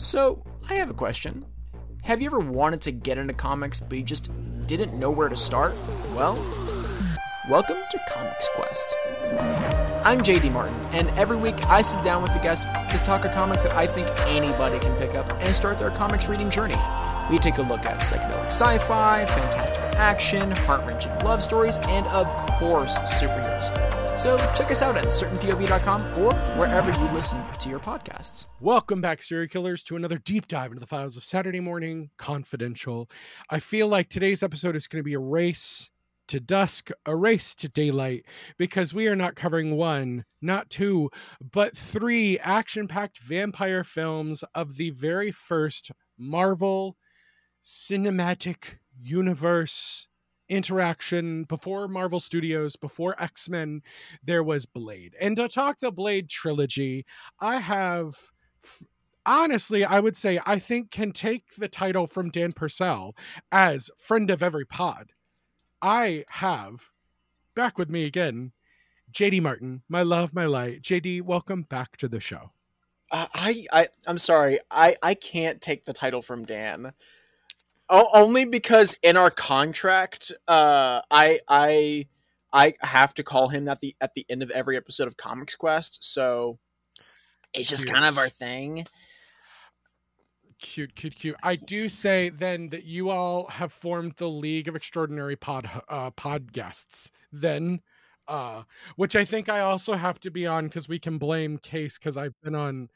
So, I have a question. Have you ever wanted to get into comics but you just didn't know where to start? Well, welcome to Comics Quest. I'm JD Martin, and every week I sit down with a guest to talk a comic that I think anybody can pick up and start their comics reading journey. We take a look at psychedelic sci fi, fantastical action, heart wrenching love stories, and of course, superheroes. So check us out at certainpov.com or wherever you listen to your podcasts. Welcome back, serial killers, to another deep dive into the files of Saturday Morning Confidential. I feel like today's episode is going to be a race to dusk, a race to daylight, because we are not covering one, not two, but three action packed vampire films of the very first Marvel Cinematic Universe interaction before Marvel Studios, before X Men, there was Blade. And to talk the Blade trilogy, I have. Honestly, I would say I think can take the title from Dan Purcell as friend of every pod. I have back with me again, JD Martin, my love, my light. JD, welcome back to the show. Uh, I, I, I'm sorry. I, I can't take the title from Dan. Oh, only because in our contract, uh, I I I have to call him at the at the end of every episode of Comics Quest, so it's just Cute. kind of our thing. Cute, cute, cute. I do say then that you all have formed the League of Extraordinary Pod uh, pod guests. Then, uh, which I think I also have to be on because we can blame Case because I've been on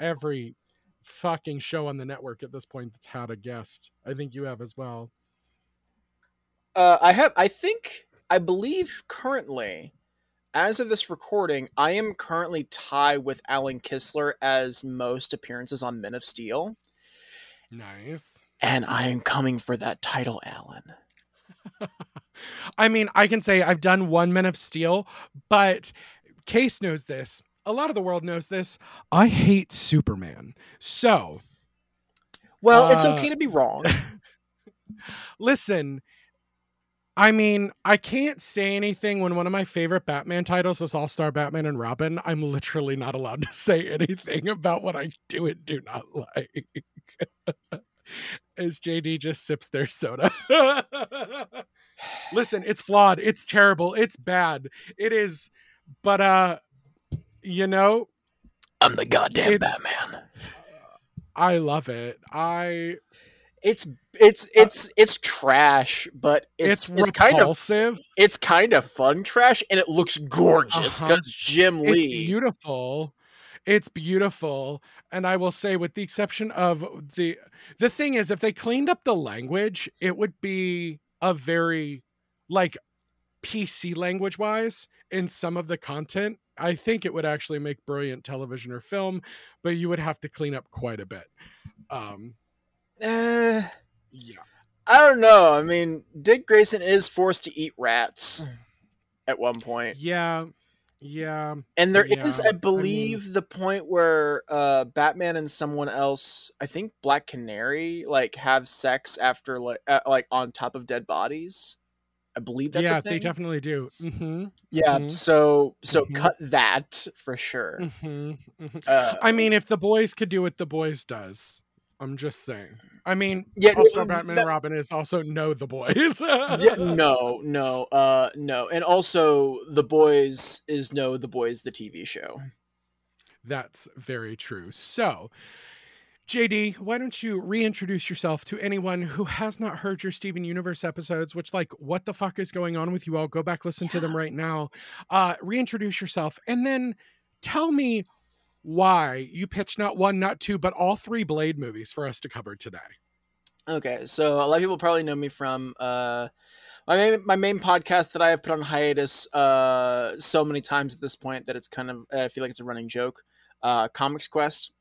every fucking show on the network at this point that's had a guest. I think you have as well. Uh, I have. I think. I believe currently, as of this recording, I am currently tied with Alan Kistler as most appearances on Men of Steel, Nice. and I am coming for that title, Alan. I mean, I can say I've done one Men of Steel, but Case knows this. A lot of the world knows this. I hate Superman. So, Well, it's Uh, okay to be wrong. listen, I mean, I can't say anything when one of my favorite Batman titles is All Star Batman and Robin. I'm literally not allowed to say anything about what I do and do not like. As JD just sips their soda. listen, it's flawed. It's terrible. It's bad. It is, but, uh, you know, I'm the goddamn Batman. I love it. I It's it's it's it's trash, but it's it's, it's, kind of repulsive. it's kind of fun trash, and it looks gorgeous Uh-huh. because Jim It's Lee. beautiful. It's beautiful. And I will say, with the exception of the the thing is, if they cleaned up the language, it would be a very like PC language wise in some of the content. I think it would actually make brilliant television or film, but you would have to clean up quite a bit. Um, Uh, yeah. I don't know. I mean, Dick Grayson is forced to eat rats at one point, Yeah. Yeah. and there is, Yeah, I I believe, the point where uh, Batman and someone else, I think Black Canary, like have sex after like uh, like on top of dead bodies. I believe that's yeah, a thing. they definitely do. hmm yeah. mhm. So so Mhm. cut that for sure. Uh, I mean, if the boys could do what the boys does, I'm just saying. I mean, Yeah, Star no, Batman that- and Robin is also know the boys. yeah, no, no, uh, no, and also the boys is no the boys the TV show. That's very true. So, JD, why don't you reintroduce yourself to anyone who has not heard your Steven Universe episodes, which, like, what the fuck is going on with you all? Go back, listen to them right now. Uh, reintroduce yourself and then tell me why you pitched not one, not two, but all three Blade movies for us to cover today. Okay, so a lot of people probably know me from uh, my main my main podcast that I have put on hiatus uh, so many times at this point that it's kind of I feel like it's a running joke. Uh, Comics Quest.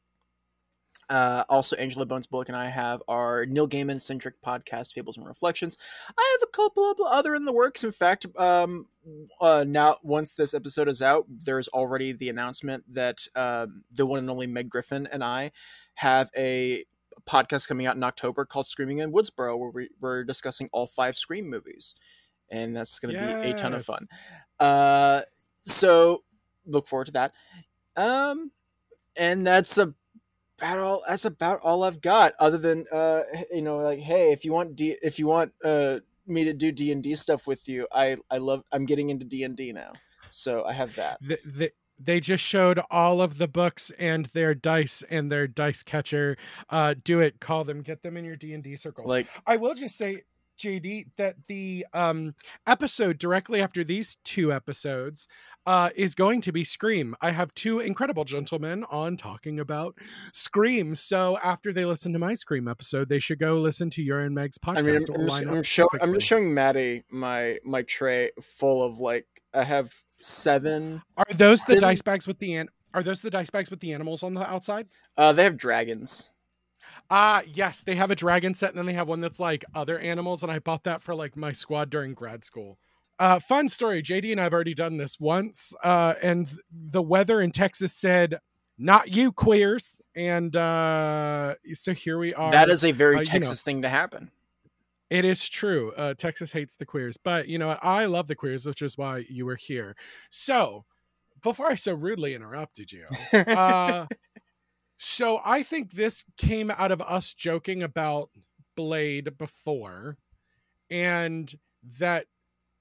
Uh, also, Angela Bones Bullock and I have our Neil Gaiman centric podcast, Fables and Reflections. I have a couple of other in the works. In fact, um, uh, now once this episode is out, there's already the announcement that um, the one and only Meg Griffin and I have a podcast coming out in October called Screaming in Woodsboro, where we, we're discussing all five Scream movies, and that's going to be a ton of fun. Uh, so look forward to that. Um, and that's about all. That's about all I've got. Other than uh, you know, like, hey, if you want D, if you want uh me to do D and D stuff with you, I I love. I'm getting into D and D now, so I have that. The, the, they just showed all of the books and their dice and their dice catcher. Uh, do it. Call them. Get them in your D and D circles. Like I will just say, JD, that the um, episode directly after these two episodes uh, is going to be Scream. I have two incredible gentlemen on talking about Scream. So after they listen to my Scream episode, they should go listen to your and Meg's podcast. I mean, I'm, just, I'm, show, I'm just showing Maddie my my tray full of like I have seven. Are those seven? the dice bags with the an- Are those the dice bags with the animals on the outside? Uh, they have dragons. Ah, uh, yes, they have a dragon set, and then they have one that's like other animals, and I bought that for like my squad during grad school. Uh, fun story. JD and I've already done this once, uh, and the weather in Texas said, "Not you, queers," and uh, so here we are. That is a very uh, Texas you know, thing to happen. It is true. Uh, Texas hates the queers, but you know I love the queers, which is why you were here. So, before I so rudely interrupted you, uh, so I think this came out of us joking about Blade before, and that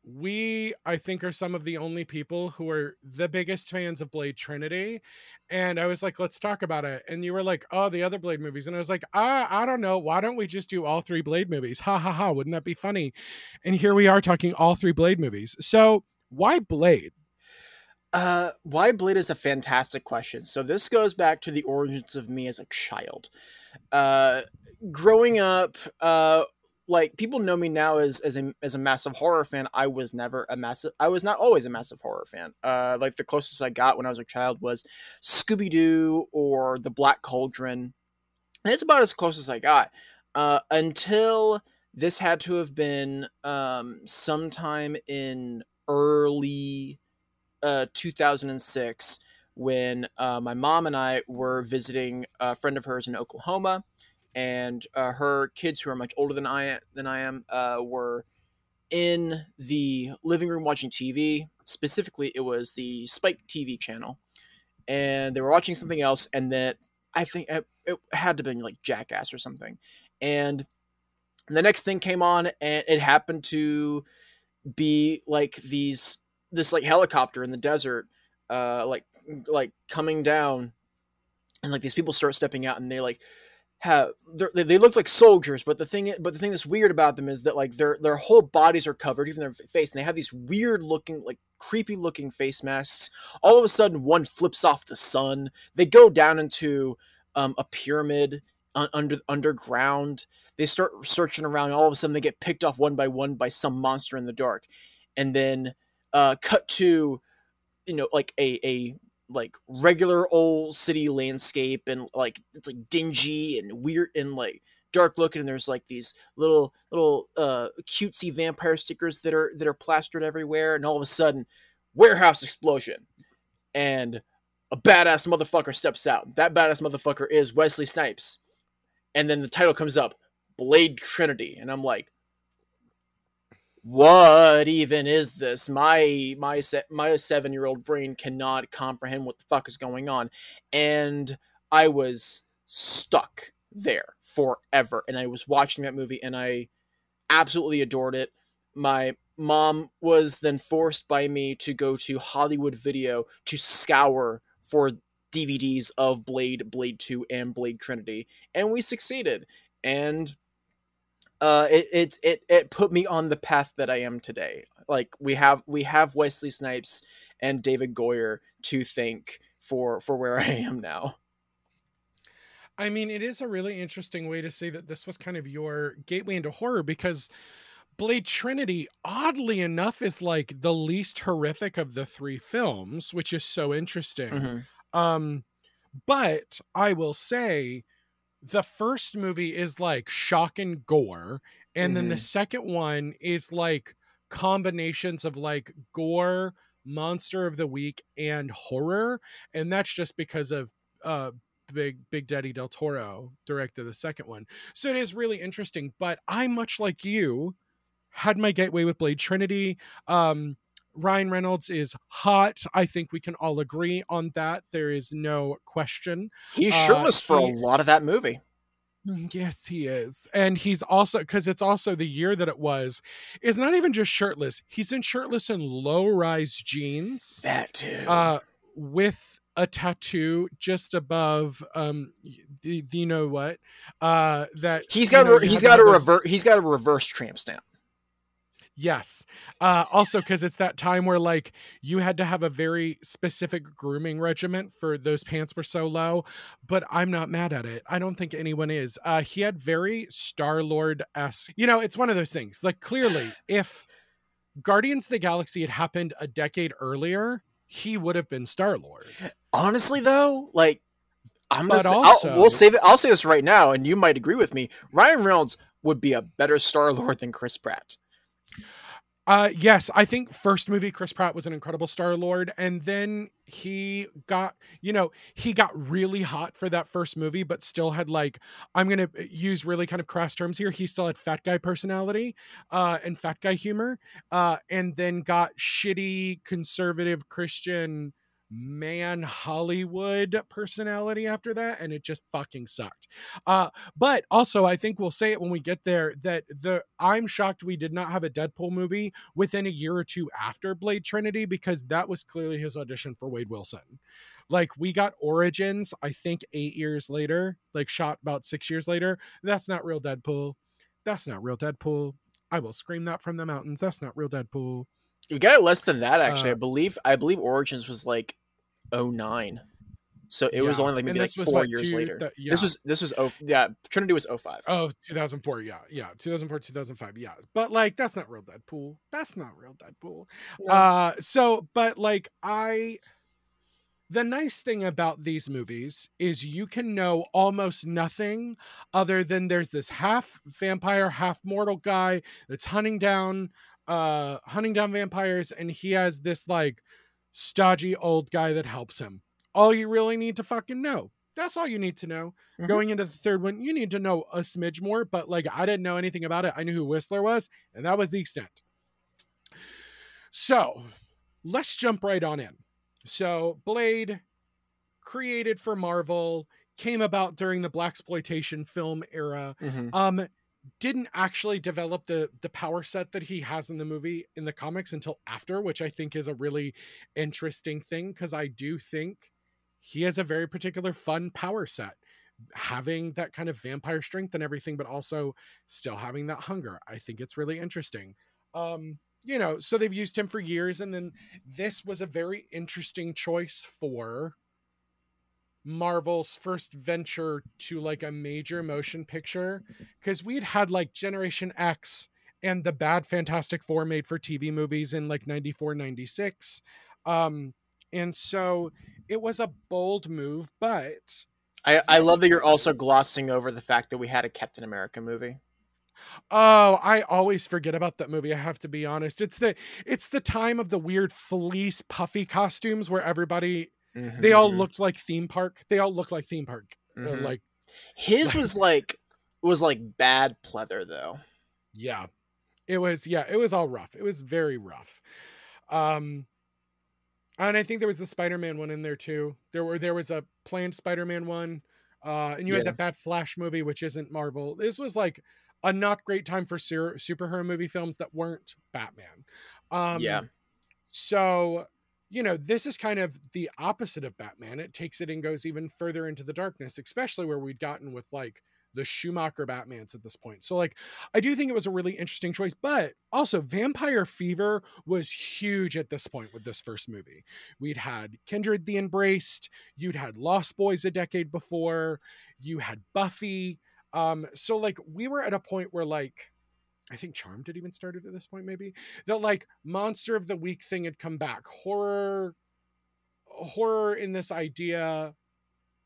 we i think are some of the only people who are the biggest fans of blade trinity. And i was like let's talk about it. And you were like oh the other blade movies. And i was like ah, i don't know. Why don't we just do all three blade movies? Ha ha ha. Wouldn't that be funny? And here we are talking all three blade movies. So why blade uh, why Blade is a fantastic question. So this goes back to the origins of me as a child. Uh, growing up, uh, like people know me now as as a as a massive horror fan. I was never a massive. I was not always a massive horror fan. Uh, like the closest I got when I was a child was Scooby Doo or The Black Cauldron. It's about as close as I got uh, until this had to have been um, sometime in early uh, 2006 when uh, my mom and I were visiting a friend of hers in Oklahoma and uh, her kids, who are much older than I than I am, uh, were in the living room watching TV. Specifically, it was the Spike TV channel, and they were watching something else. And that I think it, it had to be like Jackass or something. And the next thing came on, and it happened to be like these this like helicopter in the desert, uh, like like coming down, and like these people start stepping out, and they like have they they look like soldiers, but the thing but the thing that's weird about them is that like their their whole bodies are covered, even their face, and they have these weird looking like creepy looking face masks. All of a sudden, one flips off the sun. They go down into um, a pyramid under underground. They start searching around, and all of a sudden, they get picked off one by one by some monster in the dark, and then uh, cut to you know like a a like regular old city landscape and like it's like dingy and weird and like dark looking and there's like these little little uh cutesy vampire stickers that are that are plastered everywhere and all of a sudden warehouse explosion and a badass motherfucker steps out. That badass motherfucker is wesley snipes. And then the title comes up blade trinity. And i'm like what even is this? My my se- my seven year old brain cannot comprehend what the fuck is going on, and I was stuck there forever. And I was watching that movie, and I absolutely adored it. My mom was then forced by me to go to Hollywood Video to scour for DVDs of Blade, Blade 2, and Blade Trinity, and we succeeded. And uh, it, it it it put me on the path that I am today. Like we have we have Wesley Snipes and David Goyer to thank for for where I am now. I mean, it is a really interesting way to say that this was kind of your gateway into horror because Blade Trinity, oddly enough, is like the least horrific of the three films, which is so interesting. Mm-hmm. Um, but I will say the first movie is like shock and gore and mm-hmm. then the mm-hmm. second one is like combinations of like gore monster of the week and horror and that's just because of uh big big daddy del toro directed the second one so it is really interesting but i much like you had my gateway with blade trinity um Ryan Reynolds is hot. I think we can all agree on that. There is no question. He's Uh, shirtless for he- a lot of that movie. Mm, Yes, he is. And he's also because it's also the year that it was, is not even just shirtless. He's in shirtless and low rise jeans. That too. uh with a tattoo just above um the, the you know what uh that he's you got know, a, you he's got a reverse he's got a reverse tramp stamp. Yes uh also because it's that time where like you had to have a very specific grooming regiment for those pants were so low but i'm not mad at it i don't think anyone is uh he had very star lord s you know it's one of those things like clearly if guardians of the galaxy had happened a decade earlier he would have been star lord Honestly, though, like I'm gonna But say, also- I'll, we'll save it. I'll say this right now, and you might agree with me. Ryan Reynolds would be a better Star Lord than Chris Pratt. Uh yes, I think first movie Chris Pratt was an incredible Star Lord and then he got, you know, he got really hot for that first movie but still had like I'm going to use really kind of crass terms here. He still had fat guy personality uh and fat guy humor uh and then got shitty conservative Christian man Hollywood personality after that and it just fucking sucked. Uh but also I think we'll say it when we get there that the I'm shocked we did not have a Deadpool movie within a year or two after Blade Trinity because that was clearly his audition for Wade Wilson. Like we got Origins I think 8 years later, like shot about 6 years later. That's not real Deadpool. That's not real Deadpool. I will scream that from the mountains. That's not real Deadpool. You got it less than that, actually. I Uh, believe. I believe Origins was like 09. so it was only like maybe like four years two- later. yeah. This was this was oh yeah Trinity was 05. Oh, 2004. Yeah. Yeah. 2004, 2005. Yeah. But like, that's not real Deadpool. That's not real Deadpool. No. Uh, so, but like, I, the nice thing about these movies is you can know almost nothing other than there's this half vampire, half mortal guy that's hunting down, uh, hunting down vampires, and he has this like stodgy old guy that helps him. All you really need to fucking know. That's all you need to know. Mhm. Going into the third one, you need to know a smidge more, but like I didn't know anything about it. I knew who Whistler was, and that was the extent. So let's jump right on in. So Blade, created for Marvel, came about during the blaxploitation film era. Mhm. Um, didn't actually develop the the power set that he has in the movie in the comics until after, which I think is a really interesting thing because I do think he has a very particular fun power set having that kind of vampire strength and everything but also still having that hunger. I think it's really interesting. Um you know so they've used him for years and then this was a very interesting choice for marvel's first venture to like a major motion picture because we'd had like generation x and the bad fantastic four made for tv movies in like 94 96 um and so it was a bold move but I, I love that you're also glossing over the fact that we had a Captain America movie. Oh, I always forget about that movie. I have to be honest. It's the it's the time of the weird fleece puffy costumes where everybody they all Mhm. looked like theme park. They all looked like theme park. uh, Mhm. like His was like was like bad pleather though. yeah. It was yeah, it was all rough. It was very rough. Um and I think there was the Spider-Man one in there too. There were there was a planned Spider-Man one. Uh and you had Yeah. that bad Flash movie which isn't Marvel. This was like a not great time for sur- superhero movie films that weren't Batman. Um Yeah. So, you know, this is kind of the opposite of Batman. It takes it and goes even further into the darkness, especially where we'd gotten with like the Schumacher Batmans at this point. So, like, I do think it was a really interesting choice, but also Vampire Fever was huge at this point with this first movie. We'd had Kindred the Embraced, you'd had Lost Boys a decade before, you had Buffy. Um, so like we were at a point where like I think Charmed had even started at this point, maybe that like monster of the week thing had come back. Horror, horror in this idea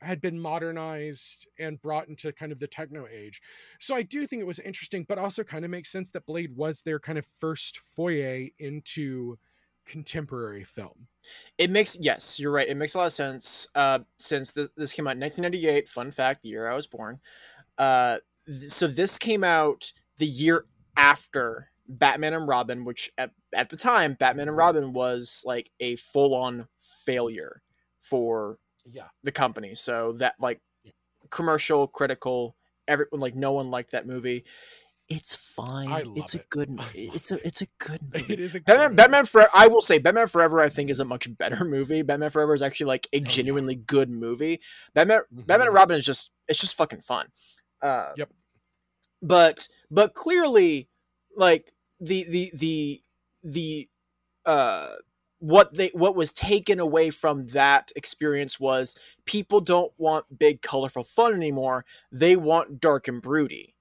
had been modernized and brought into kind of the techno age. So I do think it was interesting, but also kind of makes sense that Blade was their kind of first foyer into contemporary film. It makes yes, you're right. It makes a lot of sense. Uh, since this, this came out in 1998, fun fact, the year I was born. Uh, th- so this came out the year after Batman and Robin, which at, at the time, Batman and Robin was like a full on failure for Yeah. the company. So that like commercial, critical, everyone like no one liked that movie. It's fine. It's a it. good. I mo- love It's a it's a good movie. It is a good Batman, movie. Batman Forever. I will say Batman Forever. I think is a much better movie. Batman Forever is actually like a Oh, genuinely good movie. Batman Mhm. Batman and Robin is just it's just fucking fun. Uh, Yep. But but clearly, like the the the the uh what they what was taken away from that experience was people don't want big colorful fun anymore. They want dark and broody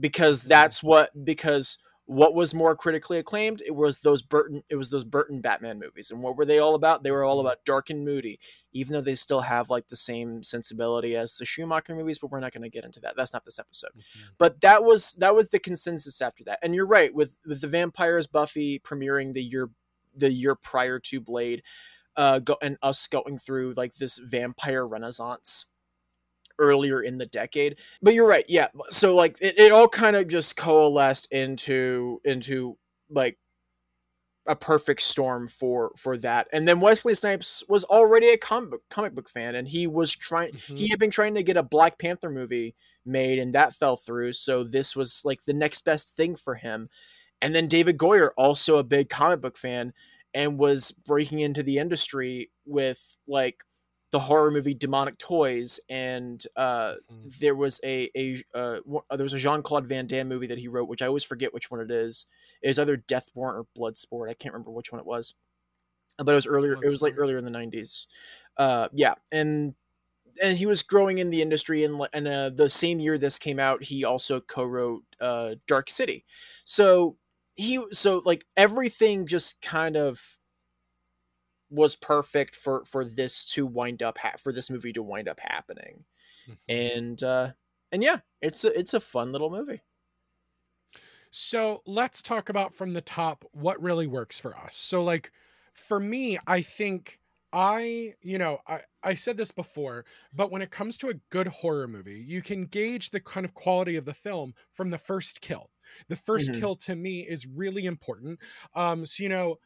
because Mhm. that's what because what was more critically acclaimed it was those burton it was those burton batman movies and what were they all about they were all Mhm. about dark and moody even though they still have like the same sensibility as the schumacher movies but we're not going to get into that that's not this episode Mhm. but that was that was the consensus after that and you're right with with the vampires buffy premiering the year the year prior to blade uh go and us going through like this vampire renaissance earlier in the decade. But you're right yeah so like it, it all kind of just coalesced into into like a perfect storm for for that. And then wesley snipes was already a comic book, comic book fan and he was trying Mhm. he had been trying to get a black panther movie made and that fell through so this was like the next best thing for him. And then david goyer also a big comic book fan and was breaking into the industry with like the horror movie demonic toys and uh Mhm. there was a a uh, one- there was a Jean Claude Van Damme movie that he wrote, which I always forget which one it is. It was either Warrant* or Bloodsport. I can't remember which one it was, but it was earlier. It was like earlier in the nineties. Uh, yeah, and and he was growing in the industry, and and uh, the same year this came out, he also co-wrote uh, Dark City. So he so like everything just kind of was perfect for for this to wind up ha- for this movie to wind up happening Mhm. and uh and yeah it's a it's a fun little movie So let's talk about from the top what really works for us. So, like, for me, I think I, you know, I, I said this before, but when it comes to a good horror movie, you can gauge the kind of quality of the film from the first kill. The 1st Mhm. kill to me is really important. Um, so you know,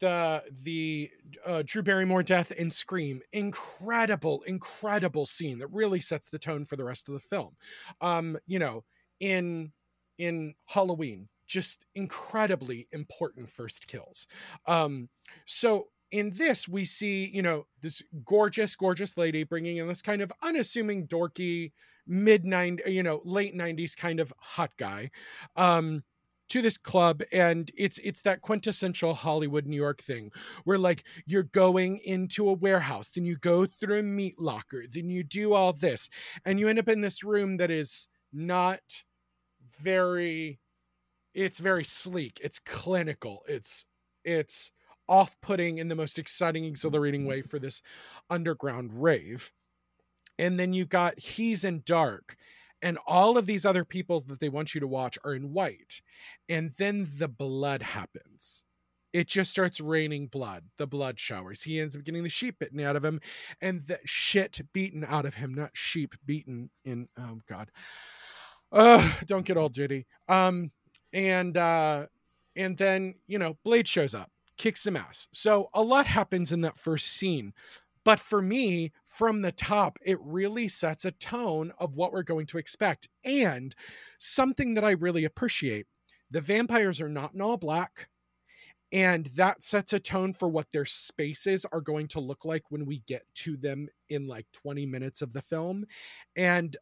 the the uh, Drew Barrymore death in Scream, incredible, incredible scene that really sets the tone for the rest of the film. Um, you know, in in Halloween, just incredibly important first kills. Um, so in this, we see, you know, this gorgeous, gorgeous lady bringing in this kind of unassuming, dorky, mid 90s, you know, late 90s kind of hot guy. Um, to this club and it's it's that quintessential hollywood new york thing where like you're going into a warehouse then you go through a meat locker then you do all this and you end up in this room that is not very it's very sleek it's clinical it's it's off-putting in the most exciting exhilarating way for this underground rave and then you've got he's in dark and all of these other peoples that they want you to watch are in white and then the blood happens. It just starts raining blood the blood showers. He ends up getting the sheep bitten out of him and the shit beaten out of him not sheep beaten in oh god. Uh don't get all jitty um and uh and then you know blade shows up kicks some ass. So a lot happens in that first scene but for me from the top it really sets a tone of what we're going to expect. And something that i really appreciate the vampires are not in all black and that sets a tone for what their spaces are going to look like when we get to them in like 20 minutes of the film. And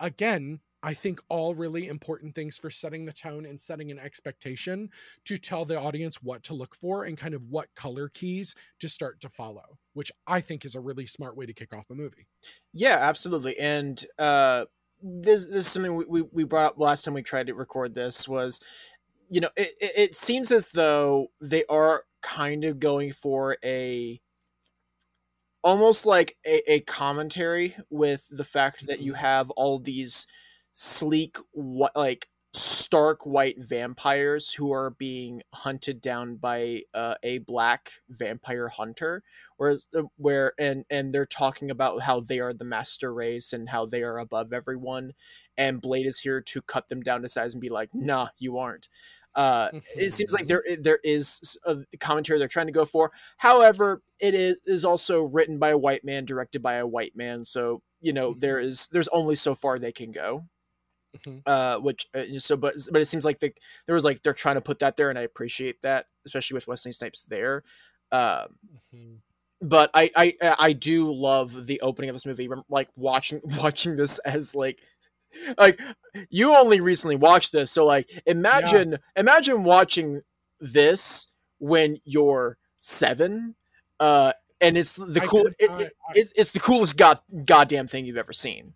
again i think all really important things for setting the tone and setting an expectation to tell the audience what to look for and kind of what color keys to start to follow which i think is a really smart way to kick off a movie yeah absolutely and uh this, this is something we, we, we brought up last time we tried to record this was you know it, it, seems as though they are kind of going for a almost like a, a commentary with the fact that you Mhm. have all these sleek what like stark white vampires who are being hunted down by uh, a black vampire hunter whereas uh, where and and they're talking about how they are the master race and how they are above everyone and blade is here to cut them down to size and be like nah you aren't uh, it seems like there there is a commentary they're trying to go for. However, it is is also written by a white man, directed by a white man. So you know Mm-hmm. there is there's only so far they can go. Mhm. Uh, which uh, so but but it seems like the, there was like they're trying to put that there, and I appreciate that, especially with Wesley Snipes there. Um, Mhm. but I, I I do love the opening of this movie. Like watching watching this as like like you only recently watched this, so like imagine imagine watching this when you're seven, uh, and it's the cool. It, it- it's it's the coolest god goddamn thing you've ever seen.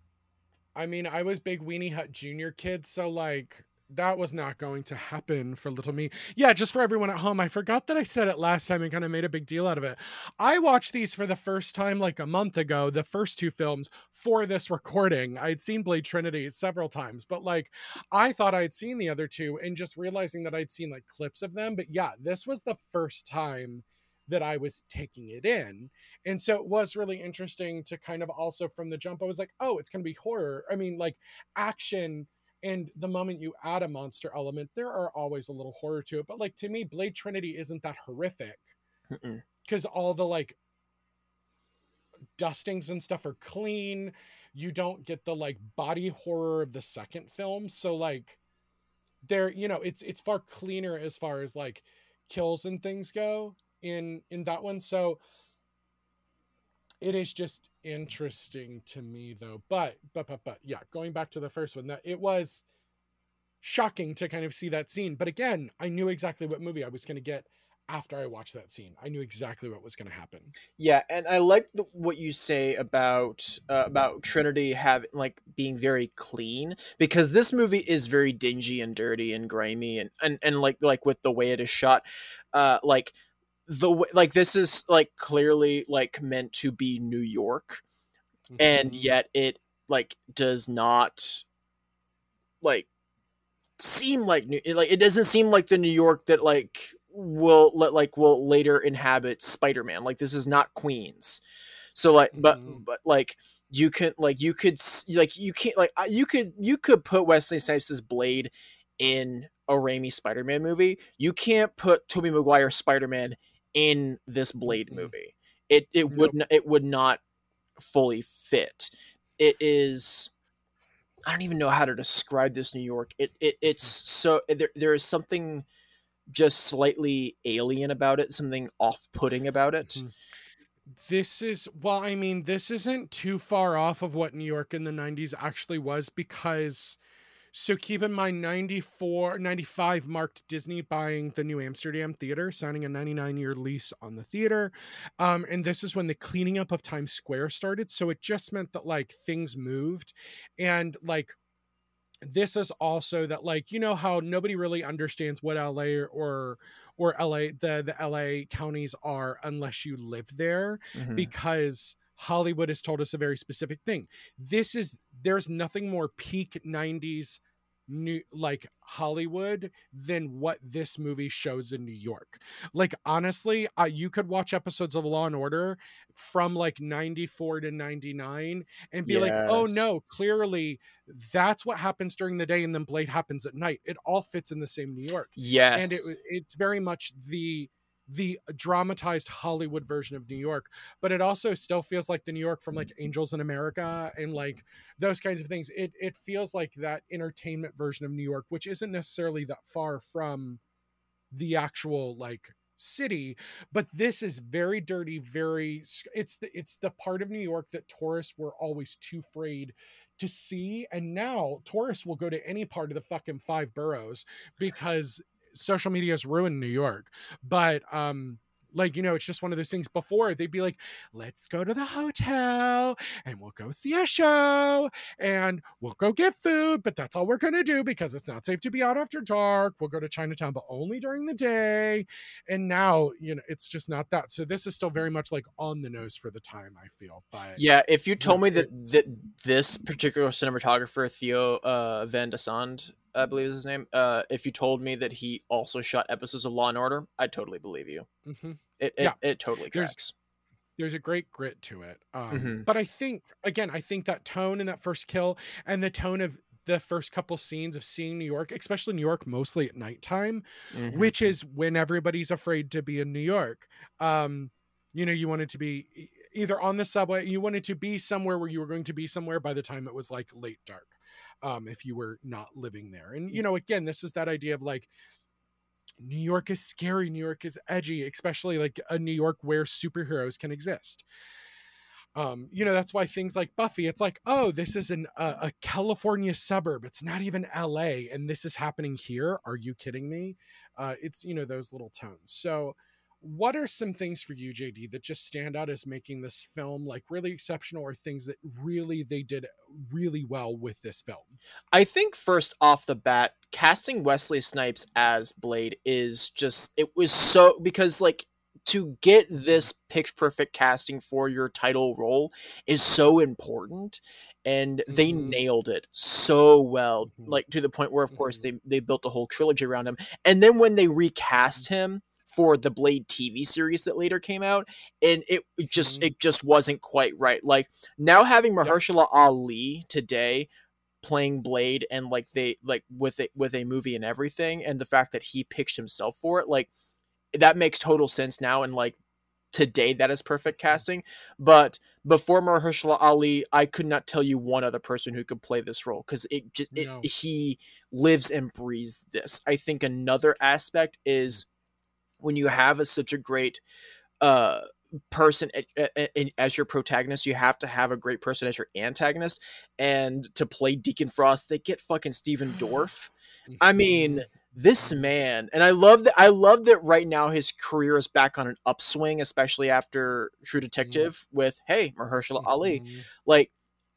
I mean, I was big Weenie Hut Junior kid, so like that was not going to happen for little me. Yeah, just for everyone at home, I forgot that I said it last time and kind of made a big deal out of it. I watched these for the first time like a month ago, the first two films for this recording. I'd seen Blade Trinity several times, but like I thought I'd seen the other two and just realizing that I'd seen like clips of them. But yeah, this was the first time that I was taking it in. And so it was really interesting to kind of also from the jump, I was like, oh, it's going to be horror. I mean, like action. And the moment you add a monster element, there are always a little horror to it. But like to me, Blade Trinity isn't that horrific because all the like dustings and stuff are clean. You don't get the like body horror of the second film. So like there, you know, it's it's far cleaner as far as like kills and things go in in that one. So it is just interesting to me though. But but but but yeah, going back to the first one, that it was shocking to kind of see that scene. But again, I knew exactly what movie I was going to get after I watched that scene. I knew exactly what was going to happen. Yeah, and I like the, what you say about uh, about Trinity having like being very clean because this movie is very dingy and dirty and grimy and and, and like like with the way it is shot, uh, like the way, like this is like clearly like meant to be New York, and Mhm. yet it like does not like seem like new like it doesn't seem like the new york that like will let like will later inhabit spider-man like this is not queens so like but Mhm. but like you can like you could like you can't like you could you could put wesley snipes' blade in a Raimi Spider-Man movie. You can't put Tobey Maguire Spider-Man in this Blade movie. It it would Nope. not, it would not fully fit. It is I don't even know how to describe this New York. It it it's so there there is something just slightly alien about it, something off-putting about it. Mhm. This is, well, I mean, this isn't too far off of what New York in the 90s actually was because, so keep in mind, 94, 95 marked Disney buying the New Amsterdam Theater, signing a 99 year lease on the theater. Um, and this is when the cleaning up of Times Square started. So it just meant that like things moved and like, this is also that like you know how nobody really understands what LA or or LA the the LA counties are unless you live there Mhm. because Hollywood has told us a very specific thing. This is there's nothing more peak 90s new like Hollywood than what this movie shows in New York. Like honestly, uh, you could watch episodes of Law and Order from like 94 to 99 and be like, "Oh no, clearly that's what happens during the day and then Blade happens at night." It all fits in the same New York Yes. and it, it's very much the the dramatized Hollywood version of New York, but it also still feels like the New York from like Angels in America and like those kinds of things. It it feels like that entertainment version of New York, which isn't necessarily that far from the actual like city but this is very dirty very it's the it's the part of new york that tourists were always too afraid to see and now tourists will go to any part of the fucking five boroughs because social media has ruined new york but um like you know it's just one of those things before they'd be like let's go to the hotel and we'll go see a show and we'll go get food but that's all we're going to do because it's not safe to be out after dark we'll go to chinatown but only during the day and now you know it's just not that so this is still very much like on the nose for the time i feel but Yeah, if you told me that, that this particular cinematographer, Theo uh, Van de Sande, I believe is his name. Uh, if you told me that he also shot episodes of Law and Order, I'd totally believe you. hmm It it, Yeah. it totally There's- tracks. There's a great grit to it. Um, Mhm. But I think, again, I think that tone in that first kill and the tone of the first couple scenes of seeing New York, especially New York, mostly at nighttime, Mhm. which is when everybody's afraid to be in New York. Um, you know, you wanted to be either on the subway, you wanted to be somewhere where you were going to be somewhere by the time it was like late dark. Um, if you were not living there. And you know, again, this is that idea of like New York is scary, New York is edgy, especially like a New York where superheroes can exist. Um, you know, that's why things like Buffy, it's like, oh, this is an, a, a California suburb. It's not even LA, and this is happening here. Are you kidding me? Uh, it's, you know, those little tones. So, what are some things for you, JD, that just stand out as making this film like really exceptional or things that really they did really well with this film? I think first off the bat, casting Wesley Snipes as Blade is just it was so because like to get this pitch perfect casting for your title role is so important and they Mhm. nailed it so well Mhm. like to the point where of course Mhm. they they built a whole trilogy around him and then when they recast him for the Blade TV series that later came out and it just Mhm. it just wasn't quite right like now having Mahershala Ali today playing Blade and like they like with it with a movie and everything and the fact that he pitched himself for it like that makes total sense now and like today that is perfect casting but before Mahershala Ali I could not tell you one other person who could play this role cuz it just it, he lives and breathes this. I think another aspect is when you have a, such a great uh person as your protagonist you have to have a great person as your antagonist and to play deacon frost they get fucking Stephen dorff. I mean, this man and i love that i love that right now his career is back on an upswing especially after true detective with hey mahershala ali. Mhm. like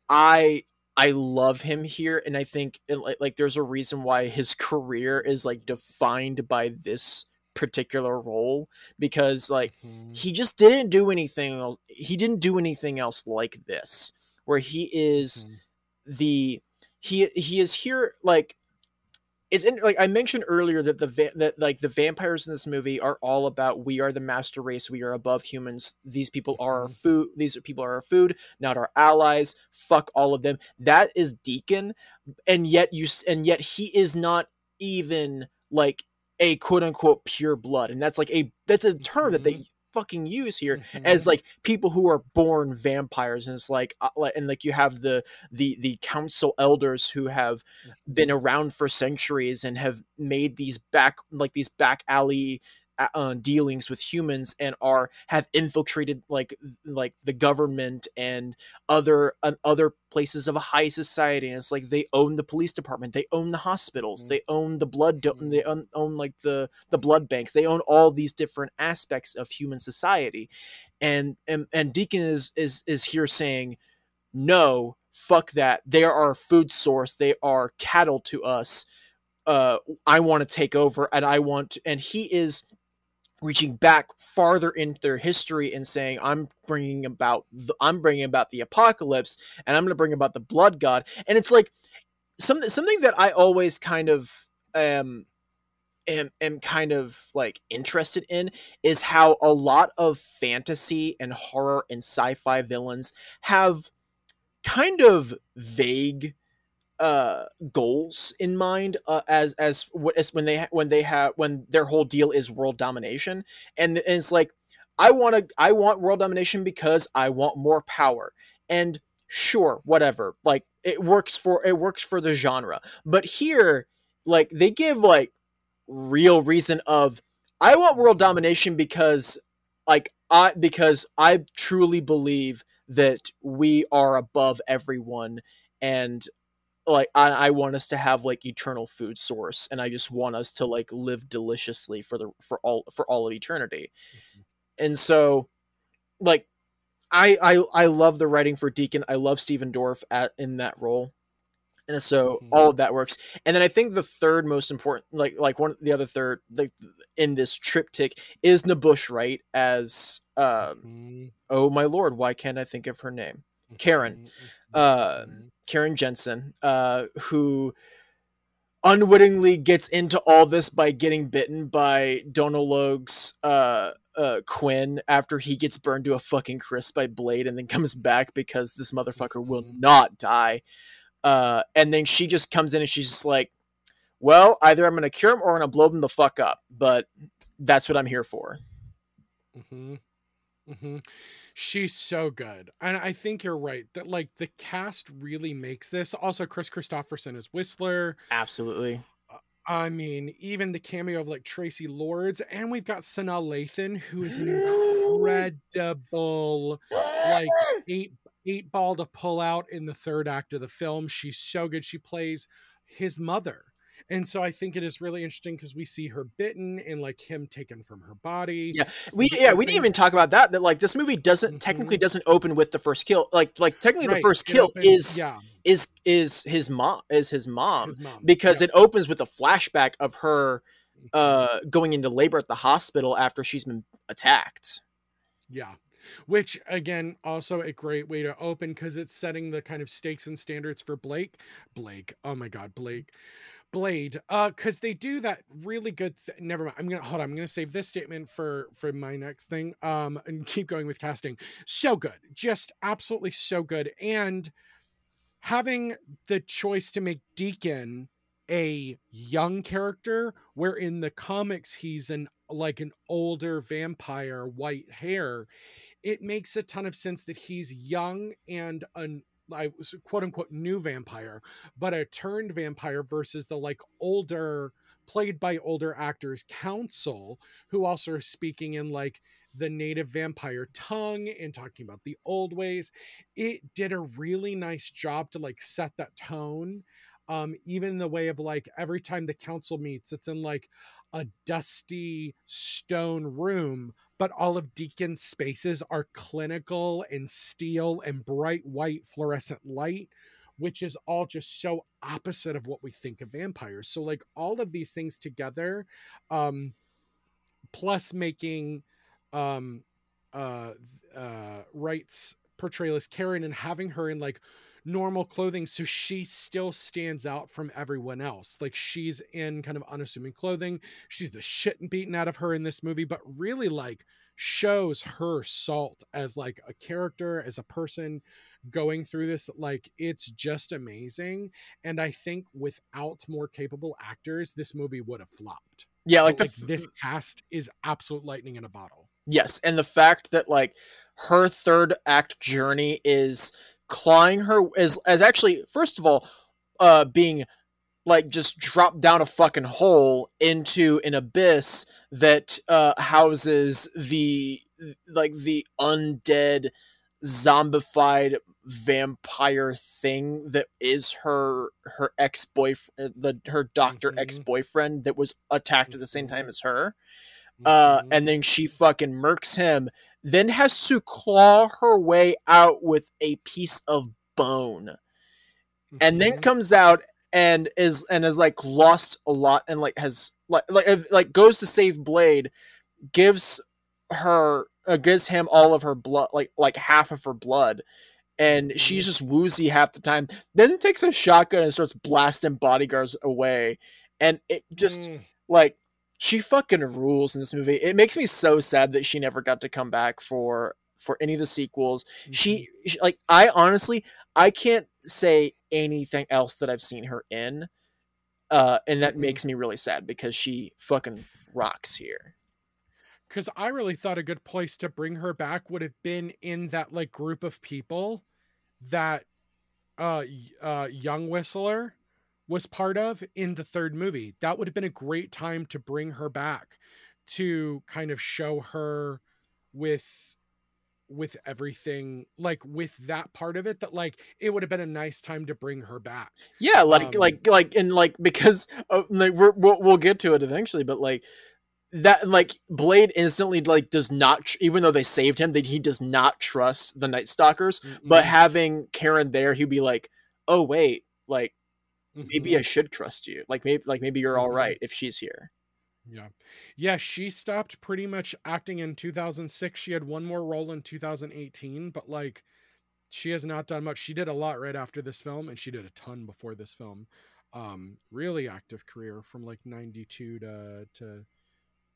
i i love him here and i think it, like, like there's a reason why his career is like defined by this particular role because like Mhm. he just didn't do anything he didn't do anything else like this where he is Mhm. the he he is here like it's in, like I mentioned earlier that the va- that like the vampires in this movie are all about we are the master race we are above humans these people are our Mhm. food these people are our food not our allies fuck all of them that is Deacon and yet you s- and yet he is not even like a quote unquote pure blood and that's like a that's a term that they fucking use here as Mhm. like people who are born vampires and it's like uh, like- and like you have the the the council elders who have been around for centuries and have made these back like these back alley uh, dealings with humans and are have infiltrated like like the government and other uh, other places of a high society and it's like they own the police department they own the hospitals Mhm. they own the blood do- they own, own like the the blood banks they own all these different aspects of human society. And and, and deacon is is is here saying no fuck that. They are our food source. They are cattle to us. Uh i want to take over and i want and he is reaching back farther into their history and saying i'm bringing about the, i'm bringing about the apocalypse and i'm going to bring about the blood god. And it's like some, something that i always kind of um am, am kind of like interested in is how a lot of fantasy and horror and sci-fi villains have kind of vague uh goals in mind uh, as as as when they when they have when their whole deal is world domination. And, and it's like i want to i want world domination because i want more power. And sure whatever like it works for it works for the genre. But here like they give like real reason of i want world domination because like i because i truly believe that we are above everyone. And like I, I want us to have like eternal food source and i just want us to like live deliciously for the for all for all of eternity. And so like i i i love the writing for deacon. I love Stephen dorff at in that role. And so Mhm. all of that works. And then i think the third most important like like one the other third like in this triptych is N'Bushe Wright as um Mhm. oh my lord why can't i think of her name? Karen, Mhm. Karen Jenson, uh, who unwittingly gets into all this by getting bitten by Donal Logue's uh, uh, Quinn after he gets burned to a fucking crisp by Blade and then comes back because this motherfucker will Mhm. not die. Uh, and then she just comes in and she's just like, well, either I'm going to cure him or I'm going to blow him the fuck up. But that's what I'm here for. hmm hmm She's so good. And I think you're right that like the cast really makes this. Also, Kris Kristofferson is Whistler. Absolutely. Uh, I mean, even the cameo of like Traci Lords, and we've got Sanaa Lathan, who is an incredible like eight eight ball to pull out in the third act of the film. She's so good. She plays his mother. And so I think it is really interesting because we see her bitten and like him taken from her body. Yeah, we yeah we didn't even talk about that. That like this movie doesn't technically Mhm. doesn't open with the first kill. Like like technically the first kill opens- is yeah, is is his mom is his mom his mom. because yeah. it opens with a flashback of her Mhm. uh going into labor at the hospital after she's been attacked. Yeah. Which again, also a great way to open because it's setting the kind of stakes and standards for Blake. Blake. Oh my god, Blake. Blade. Uh, because they do that really good th- never mind. I'm gonna hold on, I'm gonna save this statement for for my next thing. Um, and keep going with casting. So good. Just absolutely so good. And having the choice to make Deacon a young character where in the comics he's an like an older vampire white hair it makes a ton of sense that he's young and an I was quote unquote new vampire, but a turned vampire versus the like older played by older actors council who also are speaking in like the native vampire tongue and talking about the old ways. It did a really nice job to like set that tone. Um, even in the way of like every time the council meets, it's in like a dusty stone room, but all of Deacon's spaces are clinical and steel and bright white fluorescent light, which is all just so opposite of what we think of vampires. So, like, all of these things together, um, plus making um, uh, uh, Wright's portrayal as Karen and having her in like normal clothing so she still stands out from everyone else. Like she's in kind of unassuming clothing. She's the shit beaten out of her in this movie but really like shows her salt as like a character as a person going through this. Like it's just amazing and i think without more capable actors this movie would have flopped. Yeah, like the like this cast is absolute lightning in a bottle. Yes, and the fact that like her third act journey is clawing her as as actually first of all uh being like just dropped down a fucking hole into an abyss that uh houses the like the undead zombified vampire thing that is her her ex-boyfriend the her doctor Mhm. ex-boyfriend that was attacked at the same time Mhm. as her uh, Mhm. and then she fucking murks him, then has to claw her way out with a piece of bone, and then Mhm. comes out and is and is like lost a lot and like has like like like goes to save Blade, gives her uh, gives him all of her blood like like half of her blood. And she's Mhm. just woozy half the time. Then takes a shotgun and starts blasting bodyguards away. And it just Mm. like she fucking rules in this movie. It makes me so sad that she never got to come back for for any of the sequels. She, she like I honestly I can't say anything else that I've seen her in. Uh and that Mhm. makes me really sad because she fucking rocks here. because I really thought a good place to bring her back would have been in that like group of people that uh uh young whistler was part of in the third movie that would have been a great time to bring her back to kind of show her with with everything like with that part of it that like it would have been a nice time to bring her back Yeah, like Um, like like and like because uh, like we're, we'll we'll get to it eventually, but like that like Blade instantly like does not tr- even though they saved him, that he does not trust the Night Stalkers. But Mm-mm. having Karen there, he'd be like, "Oh wait, like maybe Mhm. I should trust you. Like maybe like maybe you're all Mhm. if she's here." Yeah. Yeah, she stopped pretty much acting in 2006. She had one more role in 2018, but like she has not done much. She did a lot right after this film, and she did a ton before this film. Um, really active career from like '92 to to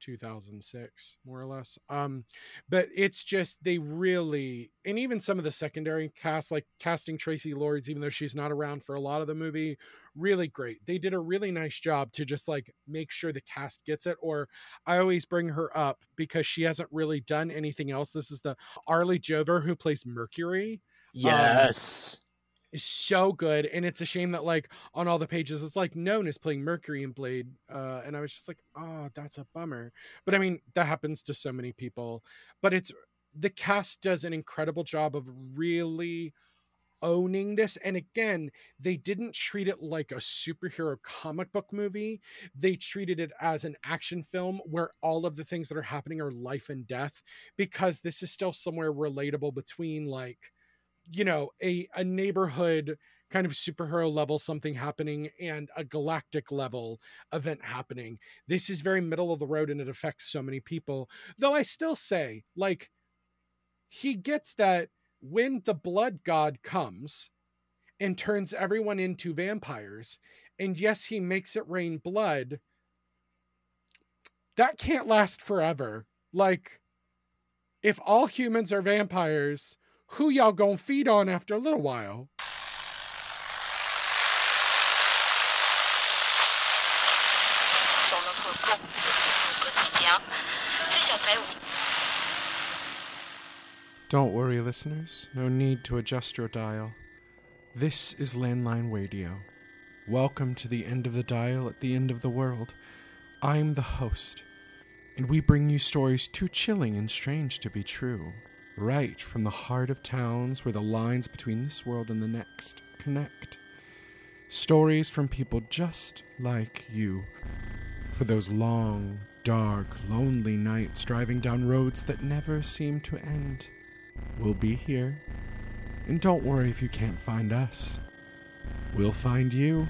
2006 more or less. Um but it's just they really and even some of the secondary cast like casting Traci Lords even though she's not around for a lot of the movie really great. They did a really nice job to just like make sure the cast gets it or i always bring her up because she hasn't really done anything else. This is the Arly Jover who plays mercury. Yes is so good and it's a shame that like on all the pages it's like known as playing mercury in blade uh and i was just like oh that's a bummer. But i mean that happens to so many people but it's the cast does an incredible job of really owning this and again they didn't treat it like a superhero comic book movie. They treated it as an action film where all of the things that are happening are life and death because this is still somewhere relatable between like you know a a neighborhood kind of superhero level something happening and a galactic level event happening. This is very middle of the road and it affects so many people. Though i still say like he gets that when the blood god comes and turns everyone into vampires and yes he makes it rain blood that can't last forever. Like if all humans are vampires who y'all gonna feed on after a little while? Don't worry, listeners. No need to adjust your dial. This is Landline Radio. Welcome to the end of the dial at the end of the world. I'm the host, and we bring you stories too chilling and strange to be true right from the heart of towns where the lines between this world and the next connect. Stories from people just like you. For those long, dark, lonely nights driving down roads that never seem to end. We'll be here. And don't worry if you can't find us. We'll find you.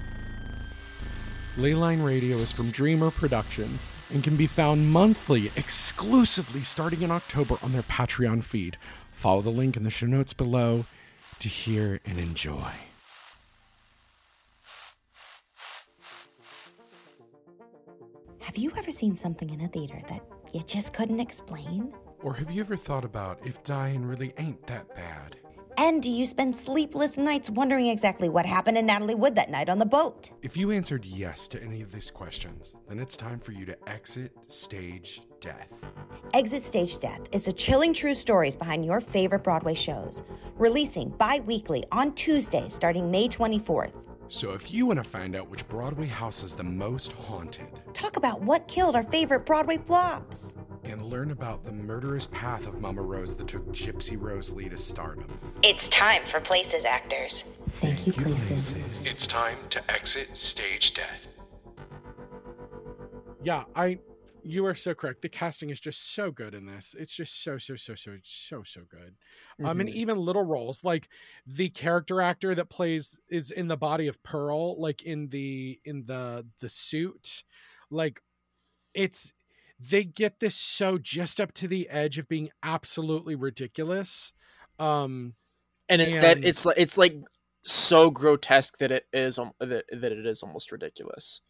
Leyline Radio is from Dreamer Productions and can be found monthly exclusively starting in October on their Patreon feed. Follow the link in the show notes below to hear and enjoy. Have you ever seen something in a theater that you just couldn't explain? Or have you ever thought about if dying really ain't that bad? And do you spend sleepless nights wondering exactly what happened to Natalie Wood that night on the boat? If you answered yes to any of these questions, then it's time for you to exit stage death. Exit Stage Death is the chilling true stories behind your favorite Broadway shows, releasing bi weekly on Tuesdays starting May 24th. So if you want to find out which Broadway house is the most haunted, Talk about what killed our favorite Broadway flops. and learn about the murderous path of Mama Rose that took Gypsy Rose Lee to stardom, It's time for Places Actors. Thank, you, Places. It's time to exit stage death. Yeah, I you are so correct. The casting is just so good in this. It's just so so so so so so good. Um and Mhm. even little roles like the character actor that plays is in the body of Pearl like in the in the the suit like it's they get this so just up to the edge of being absolutely ridiculous. Um and instead And- it's like it's like so grotesque that it is al- that, that it is almost ridiculous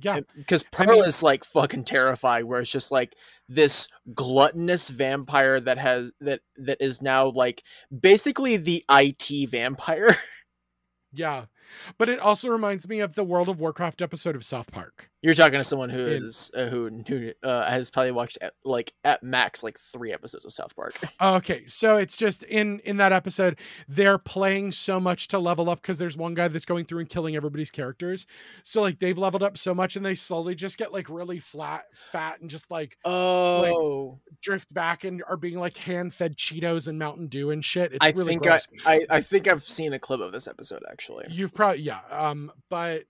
yeah, because I pearl mean- is like fucking terrifying where it's just like this gluttonous vampire that has that that is now like basically the it vampire yeah. But it also reminds me of the World of Warcraft episode of South Park. you're talking to someone who is uh, who who uh, has probably watched at, like at max like three episodes of south park Okay, so it's just in in that episode they're playing so much to level up because there's one guy that's going through and killing everybody's characters. So like they've leveled up so much and they slowly just get like really flat, fat, and just like oh drift back and are being like hand fed Cheetos and Mountain Dew and shit. It's i really think gross. I, I i think i've seen a clip of this episode actually You've probably yeah, um, but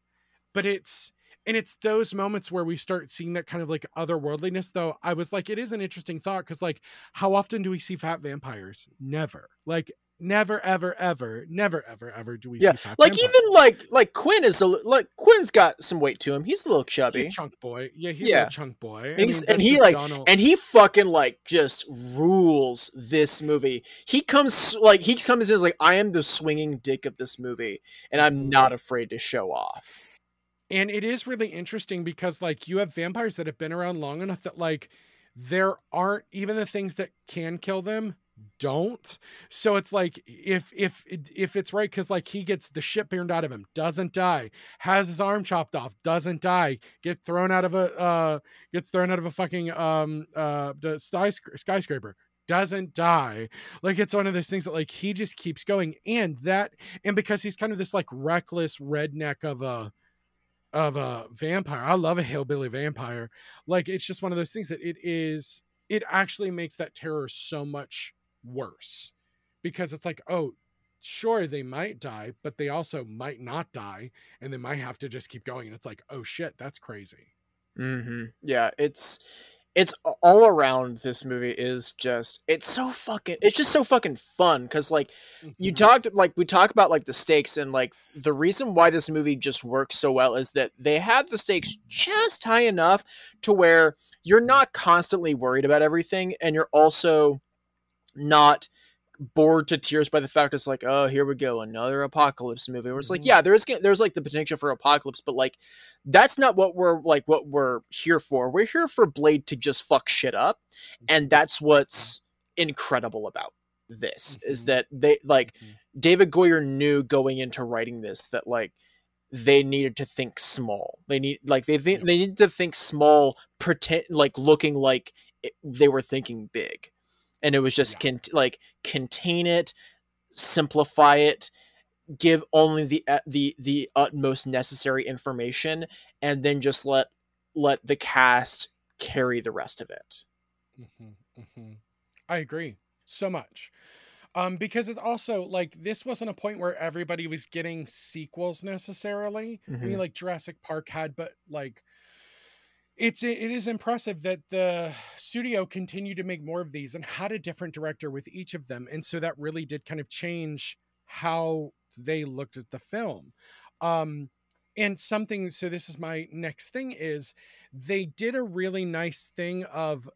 but it's and it's those moments where we start seeing that kind of like otherworldliness. Though I was like, it is an interesting thought because like, how often do we see fat vampires? Never. Like never, ever, ever, never, ever, ever do we Yeah, see like even like like Quinn is a li- like Quinn's got some weight to him. He's a little He's chubby. a chunk boy. Yeah, he's Yeah. a chunk boy. And, he's, and he like Donal. and he fucking like just rules this movie. He comes like he comes in like I am the swinging dick of this movie, and I'm Mhm. not afraid to show off. And it is really interesting because like you have vampires that have been around long enough that like there aren't even the things that can kill them don't. So it's like if if if it's right cuz like he gets the shit burned out of him, doesn't die, has his arm chopped off, doesn't die, get thrown out of a uh gets thrown out of a fucking um uh skyscraper doesn't die like it's one of those things that like he just keeps going and that and because he's kind of this like reckless redneck of a of a vampire. I love a hillbilly vampire. Like it's just one of those things that it is it actually makes that terror so much worse because it's like, oh, sure they might die, but they also might not die and they might have to just keep going and it's like, oh shit, that's crazy. Mm-hmm. Yeah, it's it's all around. This movie is just it's so fucking it's just so fucking fun because like you Mhm. talked like we talk about like the stakes and like the reason why this movie just works so well is that they have the stakes just high enough to where you're not constantly worried about everything and you're also not bored to tears by the fact it's like oh here we go another apocalypse movie where it's like Mhm. yeah there's there's like the potential for apocalypse but like that's not what we're like what we're here for we're here for blade to just fuck shit up and that's what's incredible about this is Mhm. that they like Mhm. David Goyer knew going into writing this that like they needed to think small. They need like they think Yeah. they need to think small, pretend like looking like it, they were thinking big, and it was just Yeah. like contain it, simplify it, give only the uh, the the utmost necessary information, and then just let let the cast carry the rest of it. Mm-hmm, mm-hmm. I agree so much. Um, because it's also like this wasn't a point where everybody was getting sequels necessarily. I mean, Mhm. like Jurassic Park had, but like it's it is impressive that the studio continued to make more of these and had a different director with each of them, and so that really did kind of change how they looked at the film. Um, and something so this is my next thing is they did a really nice thing of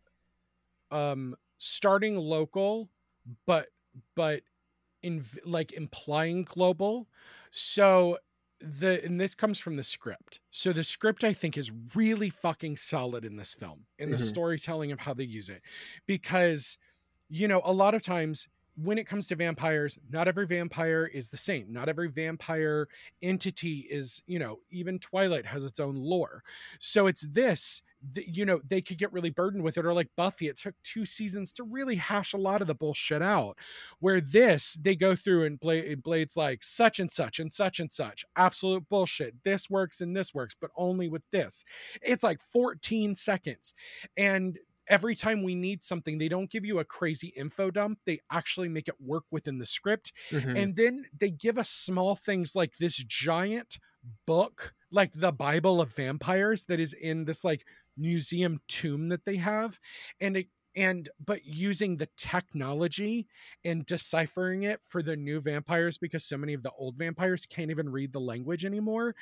um starting local but but in like implying global so the and this comes from the script. So the script i think is really fucking solid in this film in the Mhm. storytelling of how they use it. Because you know a lot of times when it comes to vampires not every vampire is the same. Not every vampire entity is you know even twilight has its own lore. So it's this th- you know they could get really burdened with it or like buffy it took two seasons to really hash a lot of the bullshit out where this they go through and blade blades like such and such and such and such absolute bullshit this works and this works but only with this it's like 14 seconds and every time we need something they don't give you a crazy info dump they actually make it work within the script Mhm. and then they give us small things like this giant book like the bible of vampires that is in this like museum tomb that they have and it and but using the technology and deciphering it for the new vampires because so many of the old vampires can't even read the language anymore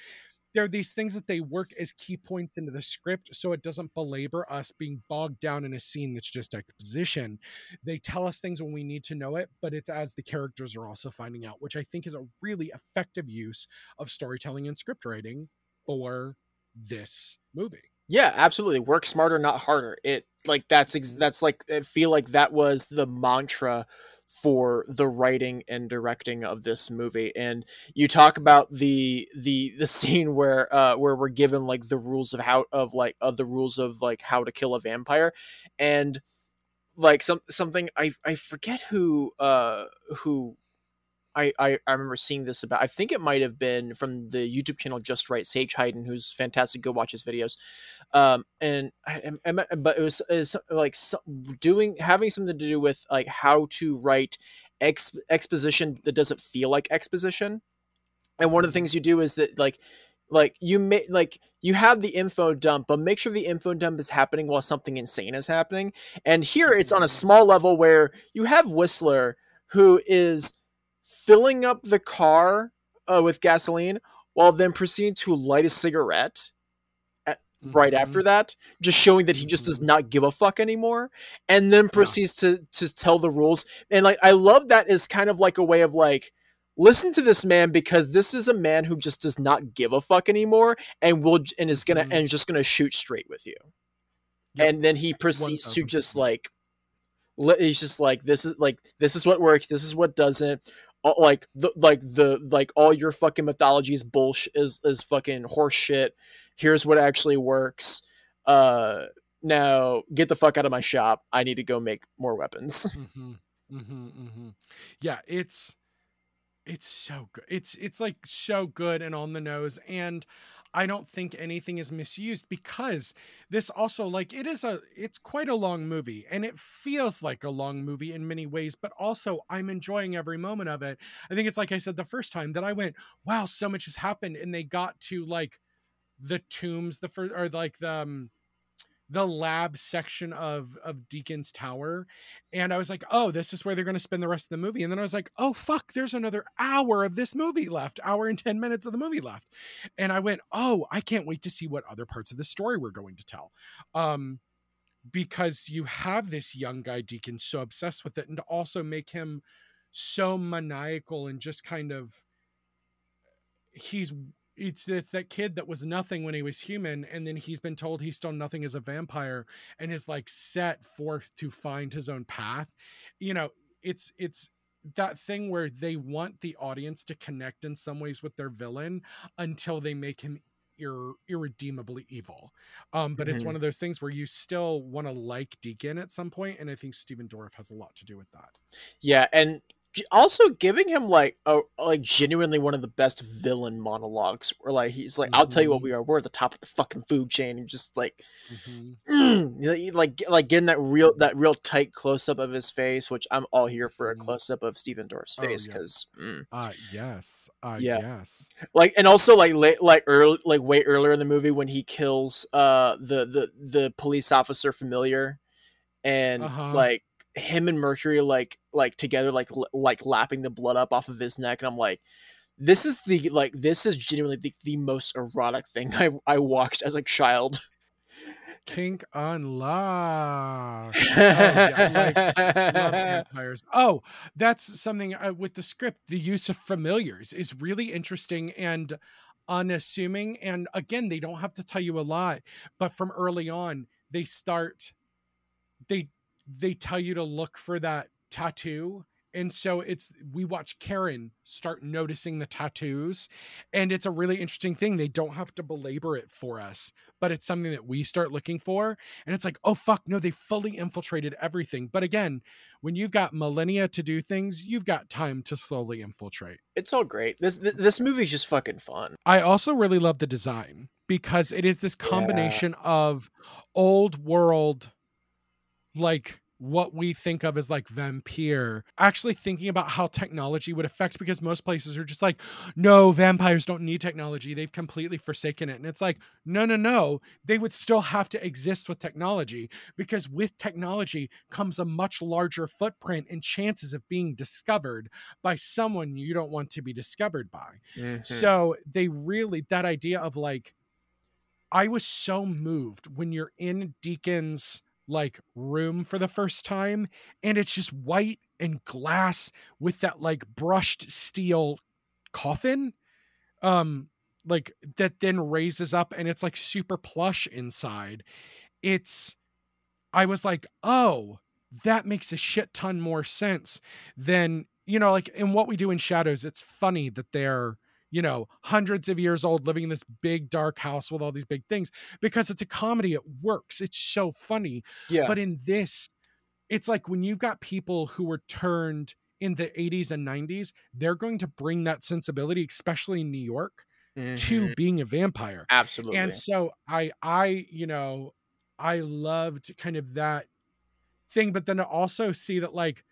there are these things that they work as key points into the script so it doesn't belabor us being bogged down in a scene that's just exposition. They tell us things when we need to know it but it's as the characters are also finding out which i think is a really effective use of storytelling and script writing for this movie Yeah, absolutely. Work smarter, not harder. It like that's ex- Mhm. that's like I feel like that was the mantra for the writing and directing of this movie. And you talk about the the the scene where uh where we're given like the rules of how of like of the rules of like how to kill a vampire and like some something I I forget who uh who I, I, I remember seeing this about I think it might have been from the YouTube channel Just Write Sage Hyden who's fantastic go watch his videos. Um and I, I, but it was, it was like doing having something to do with like how to write ex, exposition that doesn't feel like exposition. And one of the things you do is that like like you may like you have the info dump but make sure the info dump is happening while something insane is happening. And here it's on a Mhm. small level where you have whistler who is filling up the car uh, with gasoline while then proceeding to light a cigarette at, right Mhm. after that, just showing that he just does Mhm. not give a fuck anymore, and then proceeds to to tell the rules. And like I love that as kind of like a way of like listen to this man because this is a man who just does not give a fuck anymore and will and is gonna Mhm. and just gonna shoot straight with you. Yep. And then he proceeds to just like he's just like this is like this is what works this is what doesn't like the like the like all your fucking mythology is bullshit is is fucking horse shit. Here's what actually works. Uh now get the fuck out of my shop. I need to go make more weapons. Hmm hmm hmm Yeah, it's it's so good. It's it's like so good and on the nose, and I don't think anything is misused because this also like it is a it's quite a long movie and it feels like a long movie in many ways, but also I'm enjoying every moment of it. I think it's like I said the first time that I went, wow, so much has happened, and they got to like the tombs, the first or like the um, the lab section of of Deacon's Tower and I was like, "Oh, this is where they're going to spend the rest of the movie." And then I was like, "Oh fuck, there's another hour of this movie left. Hour and 10 minutes of the movie left." And I went, "Oh, I can't wait to see what other parts of the story we're going to tell." Um because you have this young guy Deacon so obsessed with it and to also make him so maniacal and just kind of he's it's it's that kid that was nothing when he was human and then he's been told he's still nothing as a vampire and is like set forth to find his own path. You know it's it's that thing where they want the audience to connect in some ways with their villain until they make him ir- irredeemably evil. Um but it's Mhm. one of those things where you still want to like deacon at some point and i think Stephen dorff has a lot to do with that. Yeah and also giving him like a like genuinely one of the best villain monologues where like he's like i'll tell you what Mhm. we are we're at the top of the fucking food chain and just like Mhm. Mm, you know, you like like getting that real that real tight close up of his face, which I'm all here for a Mhm. close up of Stephen Dorff's Oh, face yeah. because uh yes uh Yeah. yes like and also like late like early like way earlier in the movie when he kills uh the the the police officer familiar and Uh-huh. like him and Mercury like like together like like lapping the blood up off of his neck and I'm like this is the like this is genuinely the, the most erotic thing I I watched as a child. kink unlocked Oh, yeah, vampires. Oh, that's something uh, with the script. The use of familiars is really interesting and unassuming. And again, they don't have to tell you a lot, but from early on, they start they they tell you to look for that tattoo. And so it's we watch Karen start noticing the tattoos, and it's a really interesting thing. They don't have to belabor it for us, but it's something that we start looking for. And it's like, oh fuck, no, they fully infiltrated everything. But again, when you've got millennia to do things, you've got time to slowly infiltrate. It's all great. This this, this movie's just fucking fun. I also really love the design because it is this Yeah. combination of old world, like what we think of as like vampire, actually thinking about how technology would affect because most places are just like, no, vampires don't need technology. They've completely forsaken it. And it's like, no, no, no. They would still have to exist with technology because with technology comes a much larger footprint and chances of being discovered by someone you don't want to be discovered by. Mhm. So they really that idea of like I was so moved when you're in Deacon's like room for the first time and it's just white and glass with that like brushed steel coffin um like that then raises up and it's like super plush inside. It's i was like oh that makes a shit ton more sense than you know like in what we do in shadows it's funny that they're you know hundreds of years old living in this big dark house with all these big things because it's a comedy it works it's so funny yeah. but in this, it's like when you've got people who were turned in the 80s and 90s, they're going to bring that sensibility, especially in New York, to Mhm. being a vampire. absolutely. And so I I, you know, I loved kind of that thing, but then to also see that like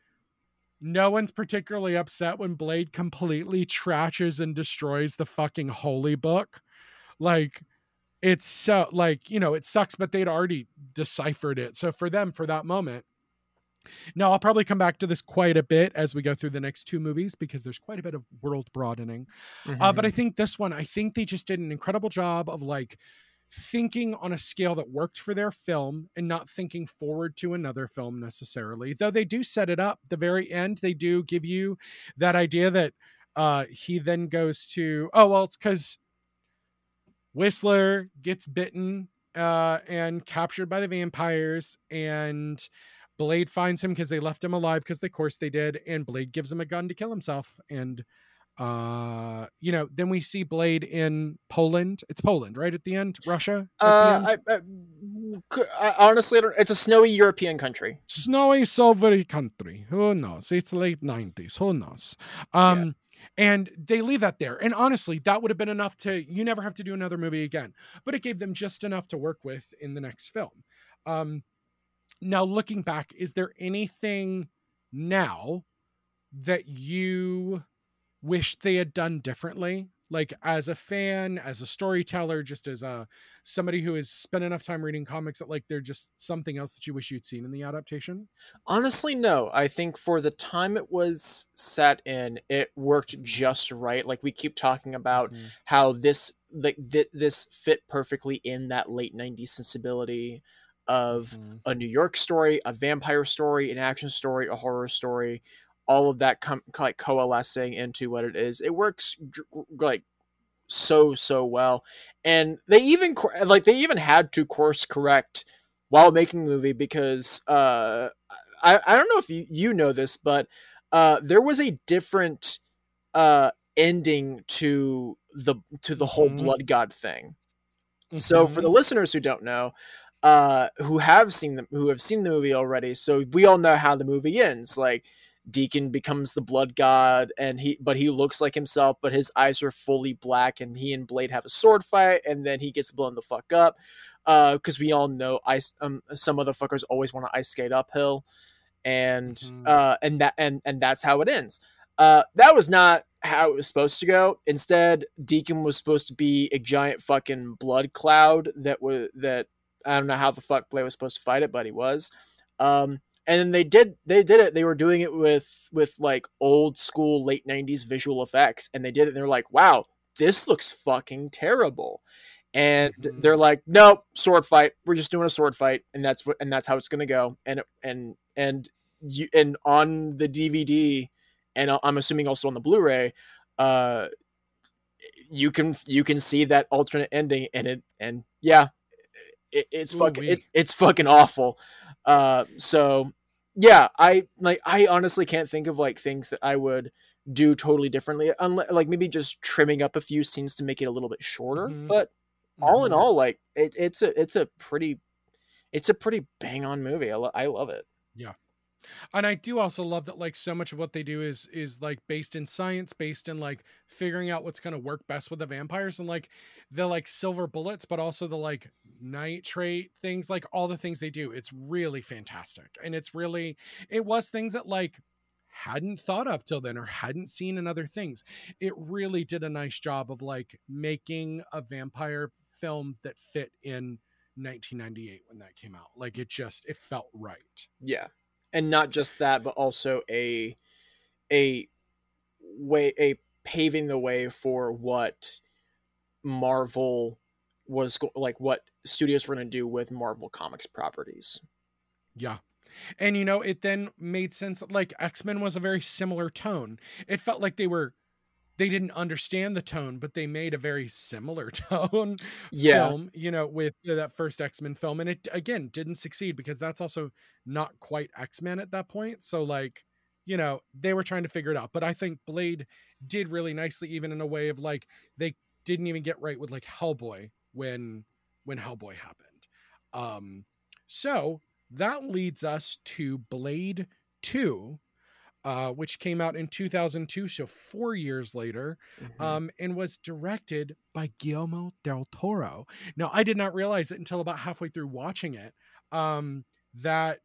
no one's particularly upset when Blade completely trashes and destroys the fucking holy book. Like it's so like, you know, it sucks, but they'd already deciphered it. So for them, for that moment, Now, I'll probably come back to this quite a bit as we go through the next two movies because there's quite a bit of world broadening. Mm-hmm. Uh, but I mm-hmm. think this one, I think they just did an incredible job of like thinking on a scale that worked for their film and not thinking forward to another film necessarily. Though they do set it up, the very end, they do give you that idea that uh, he then goes to, oh, well, it's because Whistler gets bitten uh, and captured by the vampires and Blade finds him because they left him alive because of course they did, and Blade gives him a gun to kill himself. And uh you know then we see blade in poland it's poland right at the end russia uh end? I, I, I, honestly I it's a snowy european country snowy soviet country who knows it's late 90s who knows um yeah. And they leave that there. And honestly, that would have been enough to, you never have to do another movie again. But it gave them just enough to work with in the next film. Um, now looking back is there anything now that you wish they had done differently. Like as a fan as a storyteller just as a somebody who has spent enough time reading comics that like they're just something else that you wish you'd seen in the adaptation? Honestly no. I think for the time it was set in it worked just right. Like we keep talking about mm-hmm. how this like th- this fit perfectly in that late 90s sensibility of mm-hmm. a New York story, a vampire story, an action story, a horror story, all of that come like coalescing into what it is. It works like so so well, and they even like they even had to course correct while making the movie because uh, I I don't know if you you know this, but uh, there was a different uh, ending to the to the whole mm-hmm. blood god thing. Mm-hmm. So for the mm-hmm. listeners who don't know, uh, who have seen them, who have seen the movie already. So we all know how the movie ends. Like Deacon becomes the blood god, and he, but he looks like himself, but his eyes are fully black, and he and Blade have a sword fight, and then he gets blown the fuck up. Because uh, we all know ice, um, some motherfuckers always want to ice skate uphill, and mm-hmm. uh, and that and and that's how it ends. Uh, that was not how it was supposed to go. Instead, Deacon was supposed to be a giant fucking blood cloud that was that I don't know how the fuck Blade was supposed to fight it, but he was. Um, and then they did they did it. They were doing it with with like old school late '90s visual effects, and they did it. and They're like, wow, this looks fucking terrible. And mm-hmm. they're like, nope, sword fight. We're just doing a sword fight, and that's what and that's how it's gonna go. And and and you and on the DVD, and I'm assuming also on the Blu-ray, uh, you can you can see that alternate ending, and it and yeah, it, it's fucking it's it's fucking awful. Uh, so yeah, I like I honestly can't think of like things that I would do totally differently. Unless like maybe just trimming up a few scenes to make it a little bit shorter. Mm-hmm. But all mm-hmm. in all, like it, it's a it's a pretty it's a pretty bang on movie. I, lo- I love it. Yeah and i do also love that like so much of what they do is is like based in science based in like figuring out what's going to work best with the vampires and like the like silver bullets but also the like nitrate things like all the things they do. It's really fantastic. And it's really it was things that like hadn't thought of till then or hadn't seen in other things. It really did a nice job of like making a vampire film that fit in 1998 when that came out. Like it just it felt right. Yeah and not just that, but also a a way a paving the way for what Marvel was go- like what studios were going to do with Marvel Comics properties. Yeah. And you know, it then made sense like X-Men was a very similar tone. It felt like they were they didn't understand the tone, but they made a very similar tone yeah. film, you know, with that first X-Men film. And it again didn't succeed because that's also not quite X-Men at that point. So like, you know, they were trying to figure it out. But I think Blade did really nicely, even in a way of like they didn't even get right with like Hellboy when when Hellboy happened. Um so that leads us to Blade 2, uh, which came out in 2002, so four years later, mm-hmm. um, and was directed by Guillermo del Toro. Now, I did not realize it until about halfway through watching it um, that,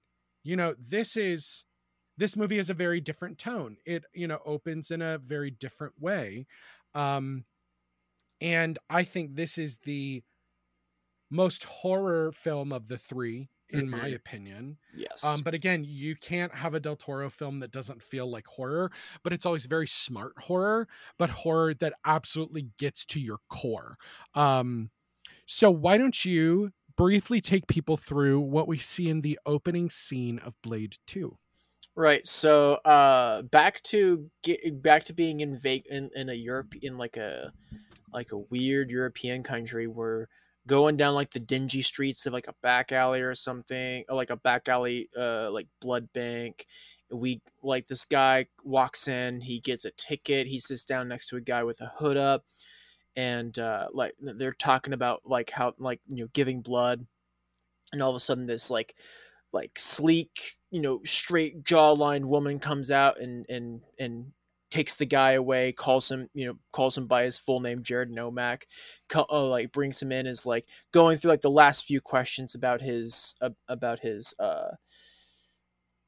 you know, this is this movie has a very different tone. It, you know, opens in a very different way. Um, and I think this is the most horror film of the three in my Mhm. opinion. Yes. Um, but again, you can't have a Del Toro film that doesn't feel like horror, but it's always very smart horror, but horror that absolutely gets to your core. Um, so why don't you briefly take people through what we see in the opening scene of Blade 2? Right. So, uh, back to get back to being in Vegas in, in a Europe in like a like a weird European country. We're going down like the dingy streets of like a back alley or something, or like a back alley, uh, like blood bank. We like this guy walks in. He gets a ticket. He sits down next to a guy with a hood up, and uh, like they're talking about like how like you know giving blood, and all of a sudden this like like sleek, you know, straight jawline woman comes out and and and takes the guy away, calls him, you know, calls him by his full name, Jared Nomak, co- uh, like brings him in, is like going through like the last few questions about his uh, about his uh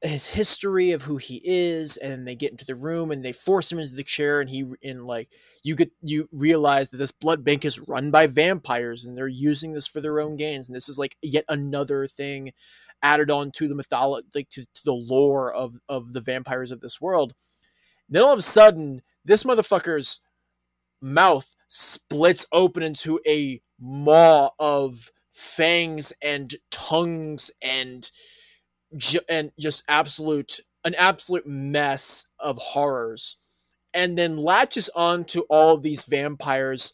his history of who he is and they get into the room and they force him into the chair and he and like you get you realize that this blood bank is run by vampires and they're using this for their own gains and this is like yet another thing added on to the mythology like to, to the lore of of the vampires of this world then all of a sudden this motherfucker's mouth splits open into a maw of fangs and tongues and and just absolute an absolute mess of horrors. And then latches on to all these vampires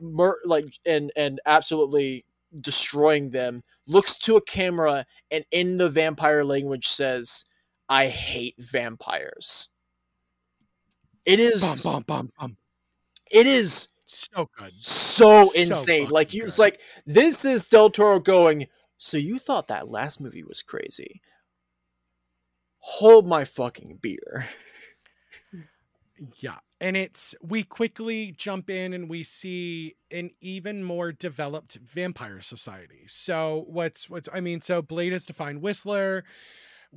mur- like and and absolutely destroying them. Looks to a camera and in the vampire language says i hate vampires it is Bum, bum, bum, it is So good. so So insane. Like you, it's like this is Del Toro going. So you thought that last movie was crazy? Hold my fucking beer. Yeah. And it's we quickly jump in and we see an even more developed vampire society. So what's what's I mean, so Blade is to find Whistler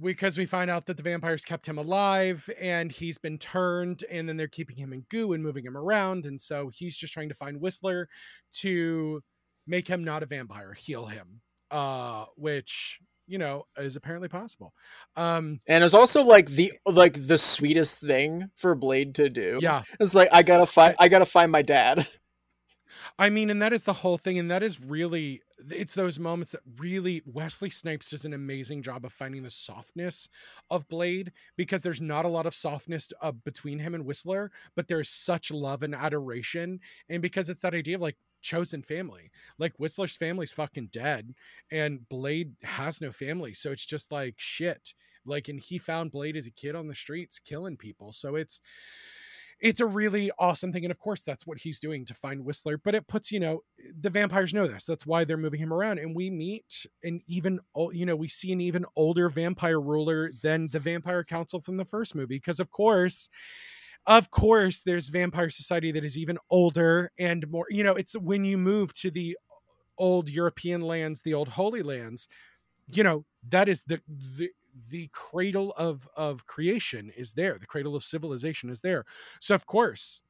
because we find out that the vampires kept him alive and he's been turned and then they're keeping him in goo and moving him around. And so he's just trying to find Whistler to make him not a vampire, heal him. Uh, which, you know, is apparently possible. Um, And it's also like the like the sweetest thing for Blade to do. yeah. It's like I gotta find I gotta find my dad. I mean, and that is the whole thing. And that is really, it's those moments that really, Wesley Snipes does an amazing job of finding the softness of Blade because there's not a lot of softness uh, between him and Whistler, but there's such love and adoration. And because it's that idea of like chosen family, like Whistler's family's fucking dead and Blade has no family. So it's just like shit. Like, and he found Blade as a kid on the streets killing people. So it's, it's a really awesome thing and of course that's what he's doing to find whistler but it puts you know the vampires know this that's why they're moving him around and we meet an even you know we see an even older vampire ruler than the vampire council from the first movie because of course of course there's vampire society that is even older and more you know it's when you move to the old european lands the old holy lands you know that is the the the cradle of of creation is there the cradle of civilization is there. So of course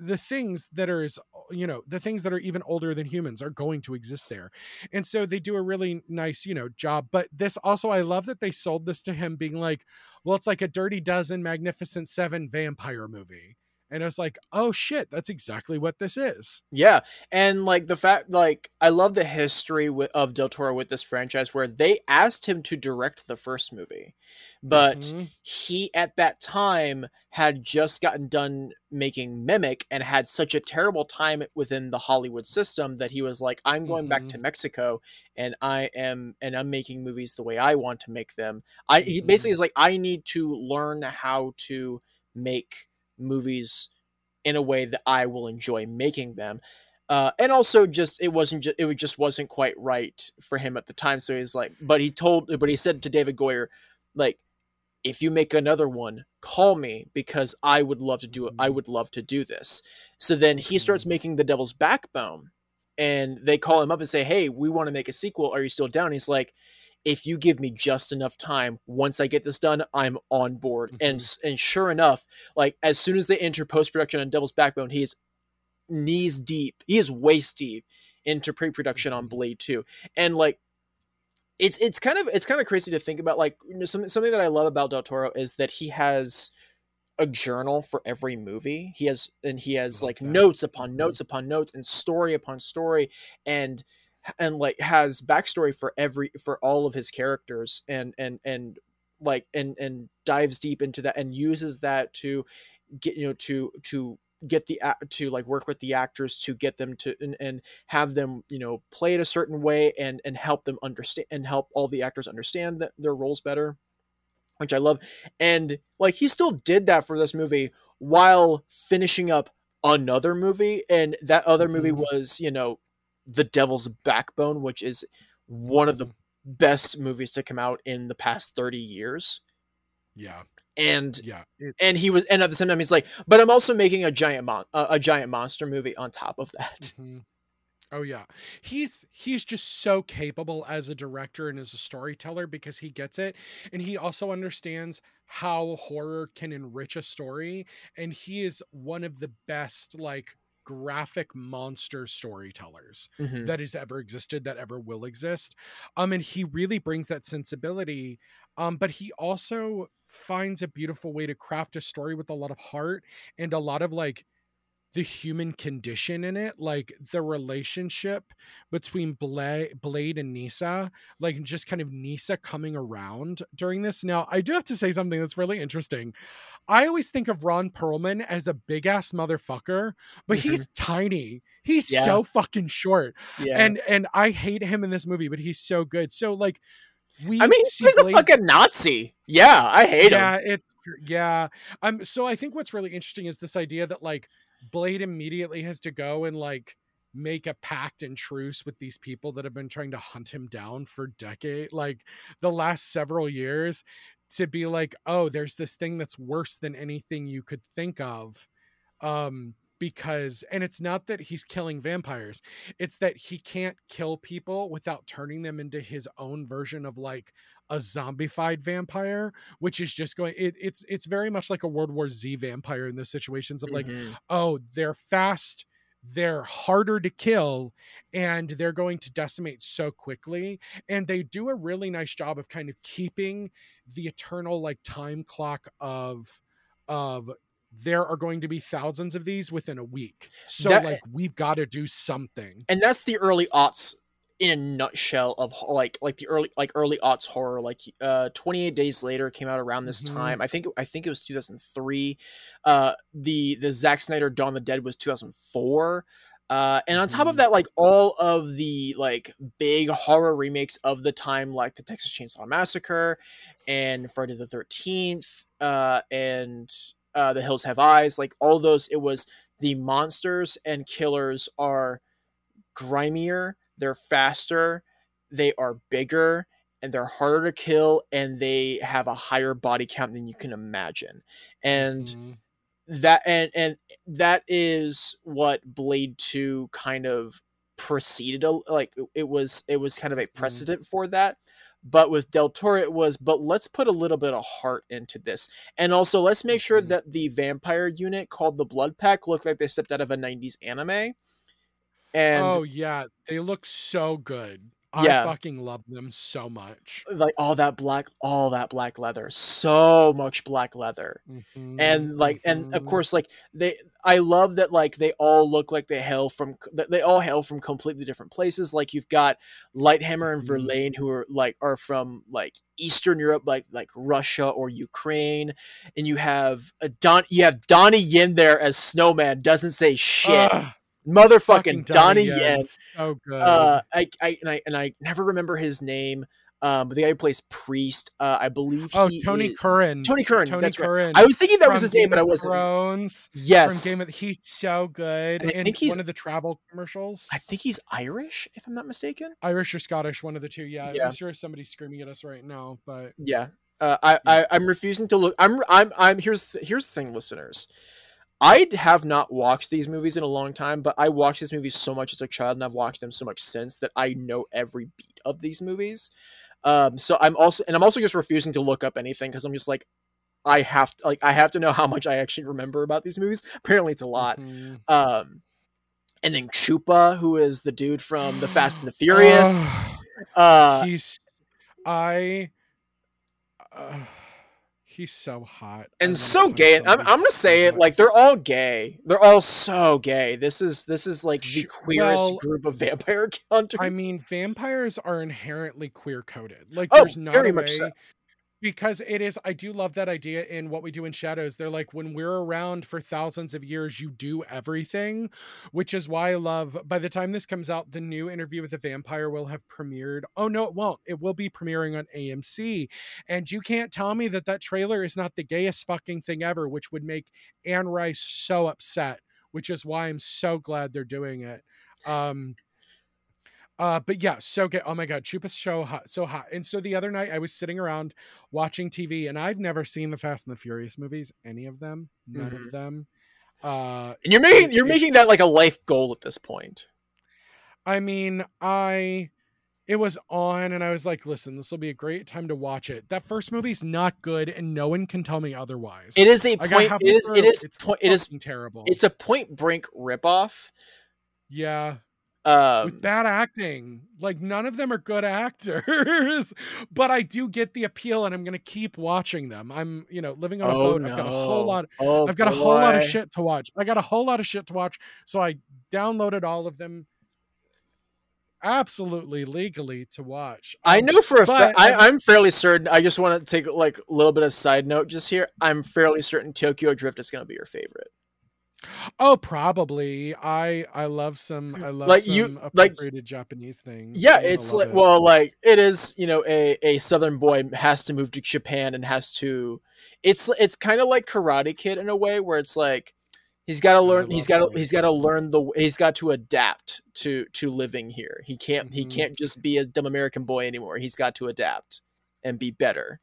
the things that are as you know the things that are even older than humans are going to exist there. And so they do a really nice you know job but this also i love that they sold this to him being like well it's like a dirty dozen magnificent seven vampire movie and i was like oh shit that's exactly what this is Yeah, and like the fact, like I love the history of Del Toro with this franchise, where they asked him to direct the first movie, but Mhm. he at that time had just gotten done making Mimic and had such a terrible time within the Hollywood system that he was like, "I'm going back to Mexico, and I am, and I'm making movies the way I want to make them." I he basically Mhm. is like, "I need to learn how to make movies." in a way that I will enjoy making them. Uh, and also just it wasn't just it just wasn't quite right for him at the time. So he's like, but he told, but he said to David Goyer, like, if you make another one, call me because I would love to do it. I Mhm. would love to do this. So then he starts Mhm. making the Devil's Backbone, and they call him up and say, hey, we want to make a sequel. Are you still down? He's like. If you give me just enough time, once I get this done, I'm on board. And s- and sure enough, like as soon as they enter post production on Devil's Backbone, he is knees deep. He is waist deep into pre production on Mhm. Blade 2. And like it's it's kind of it's kind of crazy to think about. Like you know, something something that I love about Del Toro is that he has a journal for every movie. He has and he has like that. notes upon Mhm. notes upon notes and story upon story and and like has backstory for every for all of his characters and and and like and and dives deep into that and uses that to get you know to to get the act to like work with the actors to get them to and, and have them you know play it a certain way and and help them understand and help all the actors understand that their roles better which i love and like he still did that for this movie while finishing up another movie and that other movie Mhm. was you know the devil's backbone which is one of the Mhm. best movies to come out in the past 30 years Yeah, and yeah. It, and he was and at the same time he's like but i'm also making a giant mon- uh, a giant monster movie on top of that Mhm. Oh yeah. He's he's just so capable as a director and as a storyteller because he gets it and he also understands how horror can enrich a story and he is one of the best like graphic monster storytellers Mhm. that has ever existed that ever will exist um and he really brings that sensibility um but he also finds a beautiful way to craft a story with a lot of heart and a lot of like the human condition in it like the relationship between Bla- blade and Nyssa like just kind of Nyssa coming around during this. Now i do have to say something that's really interesting. I always think of ron perlman as a big ass motherfucker but Mhm. he's tiny. He's Yeah. so fucking short. Yeah. And and i hate him in this movie but he's so good. So like we i mean he's a fucking nazi. Yeah i hate yeah, him it's yeah. Um, so I think what's really interesting is this idea that like Blade immediately has to go and like make a pact and truce with these people that have been trying to hunt him down for decade, like the last several years, to be like, oh, there's this thing that's worse than anything you could think of. Um, because and it's not that he's killing vampires it's that he can't kill people without turning them into his own version of like a zombified vampire which is just going it, it's it's very much like a world war z vampire in those situations of like Mhm. oh they're fast they're harder to kill and they're going to decimate so quickly and they do a really nice job of kind of keeping the eternal like time clock of of there are going to be thousands of these within a week. So That- like we've got to do something. And that's the early aughts in a nutshell of like like the early like early aughts horror like uh 28 days later came out around this Mhm. time. I think i think it was 2003 uh the the Zack snyder dawn of the dead was 2004 uh, and on top of Mhm. that, like all of the like big horror remakes of the time, like the Texas Chainsaw Massacre and Friday the Thirteenth, uh, and uh, The Hills Have Eyes, like all those, it was the monsters and killers are grimier, they're faster, they are bigger, and they're harder to kill, and they have a higher body count than you can imagine. And Mhm. that and and that is what Blade 2 kind of preceded a, like it was it was kind of a precedent for that. But with Del Toro, it was, but let's put a little bit of heart into this. And also, let's make sure Mhm. that the vampire unit called the Blood Pack looked like they stepped out of a 90s anime. And oh yeah they look so good Yeah. i fucking love them so much like all that black, all that black leather, so much black leather. and like and of Mhm. course like they i love that like they all look like they hail from they all hail from completely different places like you've got lighthammer and Mhm. verlaine who are like are from like eastern europe like like russia or ukraine and you have a don you have Donnie Yen there as snowman doesn't say shit Ugh, motherfucking donnie Yen, yin so good uh I, I and i and i never remember his name um but the guy who plays priest uh i believe oh he tony is- curran tony curran tony that's right curran i was thinking that was his name but i wasn't Thrones, Yes. from Game of he's so good And I in think he's- one of the travel commercials I think he's Irish, if I'm not mistaken. irish or scottish one of the two yeah, Yeah. i'm sure somebody's screaming at us right now but Yeah. Uh, I, I I'm refusing to look. I'm I'm I'm here's here's the thing, listeners. I have not watched these movies in a long time, but I watched these movies so much as a child, and I've watched them so much since that I know every beat of these movies. Um, so I'm also and I'm also just refusing to look up anything because I'm just like, I have to like I have to know how much I actually remember about these movies. Apparently, it's a lot. mhm. Um, and then Chupa, who is the dude from the Fast and the Furious. Ugh. Uh, he's I. Uh, he's so hot and so gay. I'm, I'm gonna say it like they're all gay. They're all so gay. This is this is like the queerest well, group of vampire hunters. I mean, vampires are inherently queer coded. Like, Oh, there's not very a much way so. Because it is. I do love that idea in what we do in Shadows. They're like, when we're around for thousands of years, you do everything, which is why I love. By the time this comes out, the new interview with the vampire will have premiered. Oh no, it won't. It will be premiering on AMC, and you can't tell me that that trailer is not the gayest fucking thing ever, which would make Anne Rice so upset. Which is why I'm so glad they're doing it. Um, uh, but yeah, so good. Oh my god, Chupa's show hot, so hot. And so the other night I was sitting around watching TV, and I've never seen the Fast and the Furious movies, any of them, none Mhm. of them. Uh, and you're making you're making that like a life goal at this point. I mean, I it was on, and I was like, listen, this will be a great time to watch it. That first movie's not good, and no one can tell me otherwise. It is a got point. It is it is it's point. It is terrible. it's a Point Break ripoff. yeah. Um, with bad acting. Like none of them are good actors, but I do get the appeal, and I'm gonna keep watching them. I'm, you know, living on a oh boat. no! I've got a whole lot. Oh, I've got a whole lot of shit to watch. I got a whole lot of shit to watch, so I downloaded all of them. Absolutely legally to watch. I Um, know for a fact. but I, I- I'm fairly certain. I just want to take like a little bit of side note just here. I'm fairly certain Tokyo Drift is going to be your favorite. Oh, probably. I I love some. I love Like, some you- like- Japanese things. Yeah, it's like it. well, like it is. You know, a a Southern boy has to move to Japan and has to. It's it's kind of like Karate Kid in a way where it's like he's got to learn. He's got to he's got to learn the. He's got to adapt to to living here. He can't he Mhm. can't just be a dumb American boy anymore. He's got to adapt and be better.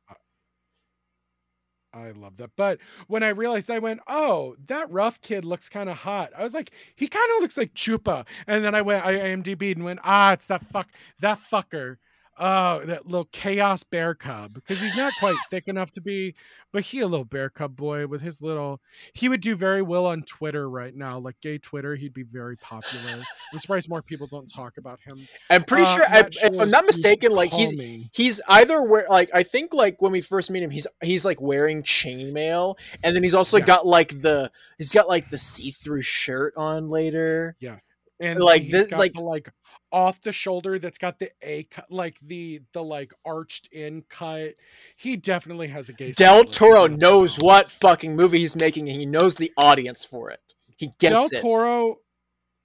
I love that. But when I realized, I went, "Oh, that rough kid looks kind of hot." I was like, "He kind of looks like Chupa." And then I went, I IMDb'd and went, "Ah, it's that fuck, that fucker." Oh, that little chaos bear cub because he's not quite thick enough to be, but he a little bear cub boy with his little. He would do very well on Twitter right now, like gay Twitter. He'd be very popular. I'm surprised more people don't talk about him. I'm pretty Uh, sure, I, Matt if I'm not mistaken, like he's me. he's either where like I think like when we first meet him, he's he's like wearing chainmail, and then he's also Yes. got like the he's got like the see through shirt on later. Yes. And Like, this- like- the like off the shoulder that's got the A cut like the the like arched in cut. He definitely has a gay Del Toro knows what fucking movie he's making, and he knows the audience for it. He Del gets it. Del Toro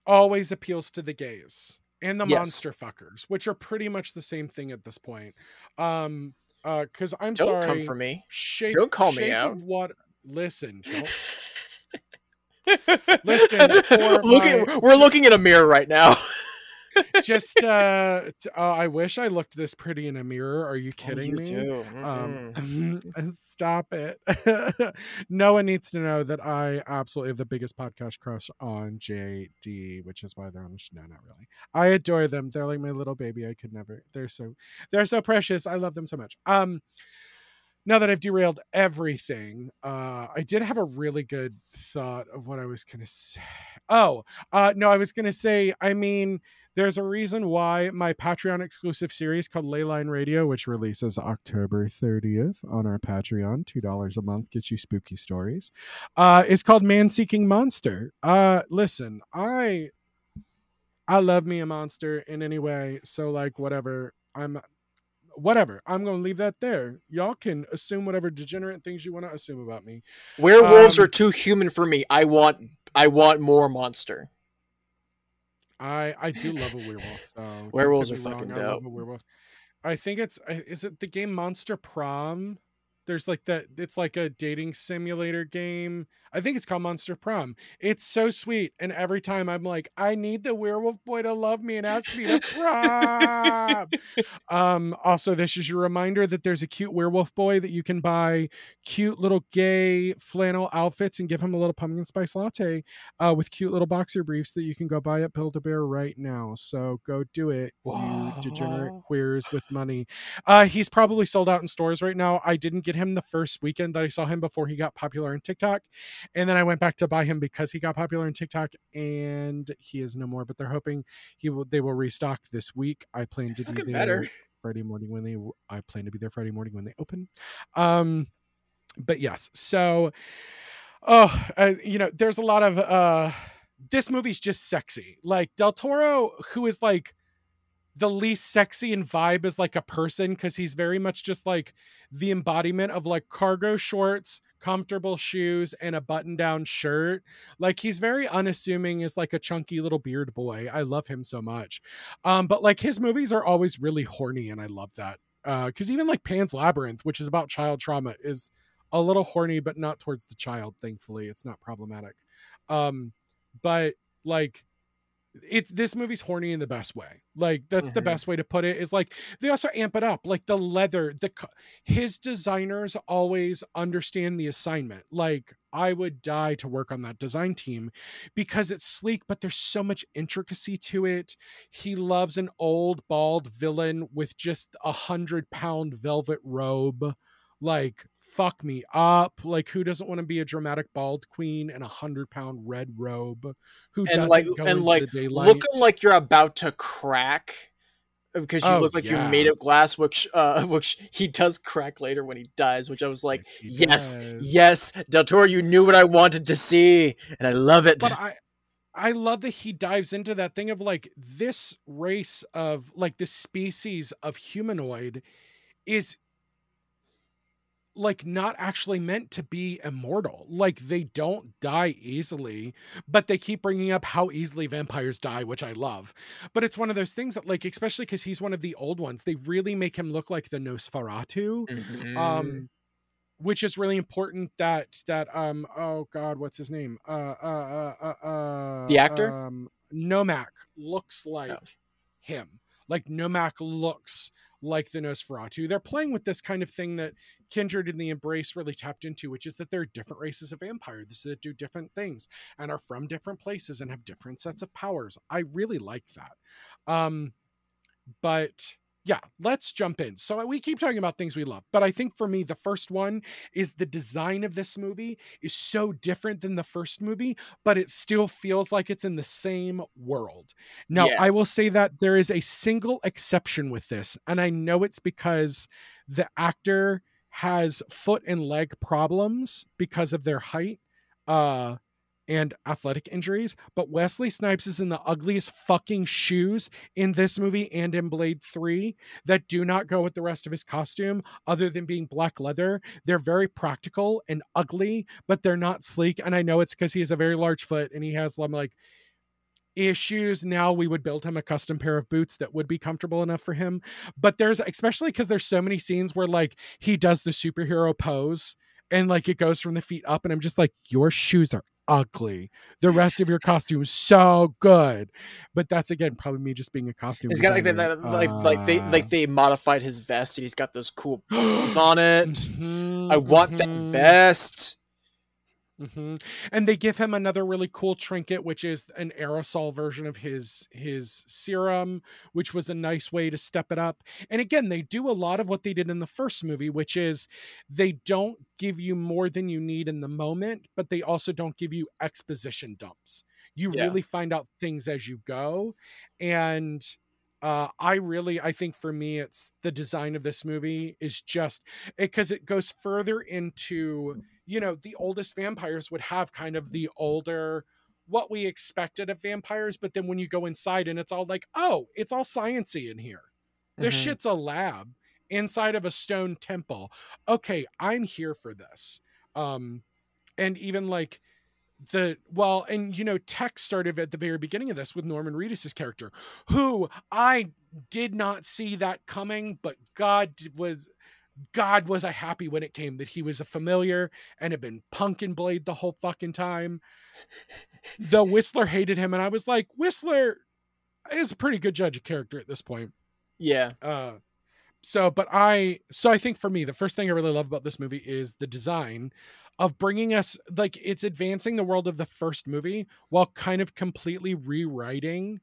always appeals to the gays and the Yes. monster fuckers, which are pretty much the same thing at this point. Um uh cuz I'm sorry, Don't sorry. come for me. Shape, Don't call me out. What listen, Listen, my- at, we're looking at a mirror right now. just uh, t- uh I wish I looked this pretty in a mirror. Are you Oh, kidding you me? Um, stop it. no one needs to know that I absolutely have the biggest podcast crush on JD, which is why they're on the show. No, not really. I adore them. They're like my little baby. I could never. They're so they're so precious. I love them so much. Um now that I've derailed everything, uh, I did have a really good thought of what I was gonna say. Oh, uh, no, I was gonna say, I mean, there's a reason why my Patreon exclusive series called Leyline Radio, which releases October 30th on our Patreon, $2 a month gets you spooky stories, uh, is called Man Seeking Monster. Uh, listen, I I love me a monster in any way, so like whatever. I'm whatever. I'm gonna leave that there. Y'all can assume whatever degenerate things you want to assume about me. Werewolves Um, are too human for me. I want I want more monster. I I do love a werewolf. though. Werewolves are fucking I love dope. a werewolf. I think it's is it the game Monster Prom? There's like that. It's like a dating simulator game. I think it's called Monster Prom. It's so sweet, and every time I'm like, I need the werewolf boy to love me and ask me to prom. um. Also, this is your reminder that there's a cute werewolf boy that you can buy cute little gay flannel outfits and give him a little pumpkin spice latte uh, with cute little boxer briefs that you can go buy at Build a Bear right now. So go do it, you degenerate queers with money. Uh, he's probably sold out in stores right now. I didn't get him the first weekend that I saw him before he got popular on TikTok, and then I went back to buy him because he got popular on TikTok, and he is no more. But they're hoping he will they will restock this week. I plan to be there better. Friday morning when they. I plan to be there Friday morning when they open. Um, but yes, so oh, uh, you know, there's a lot of uh, this movie's just sexy. Like Del Toro, who is like the least sexy in vibe as like a person because he's very much just like the embodiment of like cargo shorts comfortable shoes and a button down shirt. Like he's very unassuming as like a chunky little beard boy. I love him so much. Um but like his movies are always really horny and i love that. Uh because even like pan's labyrinth which is about child trauma is a little horny but not towards the child thankfully. It's not problematic. Um but like it's this movie's horny in the best way. Like that's Mm-hmm. the best way to put it is like they also amp it up like the leather the his designers always understand the assignment. Like i would die to work on that design team because it's sleek but there's so much intricacy to it. He loves an old bald villain with just a hundred pound velvet robe. Like fuck me up like who doesn't want to be a dramatic bald queen in a hundred pound red robe who and like and like looking like you're about to crack because you Oh, look like yeah. you're made of glass which uh which he does crack later when he dies which i was like He yes does. yes del toro you knew what i wanted to see and i love it but I I love that he dives into that thing of like this race of like this species of humanoid is like not actually meant to be immortal. Like they don't die easily, but they keep bringing up how easily vampires die, which I love. But it's one of those things that like especially cuz he's one of the old ones, they really make him look like the Nosferatu Mhm. um which is really important that that um oh god what's his name uh uh uh uh, uh The actor? um nomak looks like Oh. him like nomak looks like the nosferatu. They're playing with this kind of thing that kindred and the embrace really tapped into which is that there are different races of vampires that do different things and are from different places and have different sets of powers. I really like that. Um but yeah, let's jump in. So we keep talking about things we love, but I think for me, the first one is the design of this movie is so different than the first movie, but it still feels like it's in the same world. Now, I will say that there is a single exception with this, and I know it's because the actor has foot and leg problems because of their height. Uh, and athletic injuries, but Wesley Snipes is in the ugliest fucking shoes in this movie and in Blade 3 that do not go with the rest of his costume other than being black leather. They're very practical and ugly, but they're not sleek. And I know it's because he has a very large foot and he has um, like issues now we would build him a custom pair of boots that would be comfortable enough for him but there's especially because there's so many scenes where like he does the superhero pose and like it goes from the feet up and i'm just like your shoes are ugly the rest of your costume is so good but that's again probably me just being a costume He's got like that, that like like they Uh, like they modified his vest and he's got those cool buttons on it. Mhm, I want that mhm. vest. Hmm And they give him another really cool trinket, which is an aerosol version of his his serum, which was a nice way to step it up. And again, they do a lot of what they did in the first movie, which is they don't give you more than you need in the moment, but they also don't give you exposition dumps. You Yeah. really find out things as you go, and uh, I really, I think for me, it's the design of this movie is just because it goes further into you know the oldest vampires would have kind of the older what we expected of vampires but then when you go inside and it's all like oh it's all sciency in here. This Mhm. shit's a lab inside of a stone temple. Okay i'm here for this. Um and even like the well and you know tech started at the very beginning of this with norman reedus's character who i did not see that coming but god was God was I happy when it came that he was a familiar and had been punking Blade the whole fucking time. The Whistler hated him, and I was like, Whistler is a pretty good judge of character at this point. Yeah. Uh so but I so I think for me, the first thing I really love about this movie is the design of bringing us like it's advancing the world of the first movie while kind of completely rewriting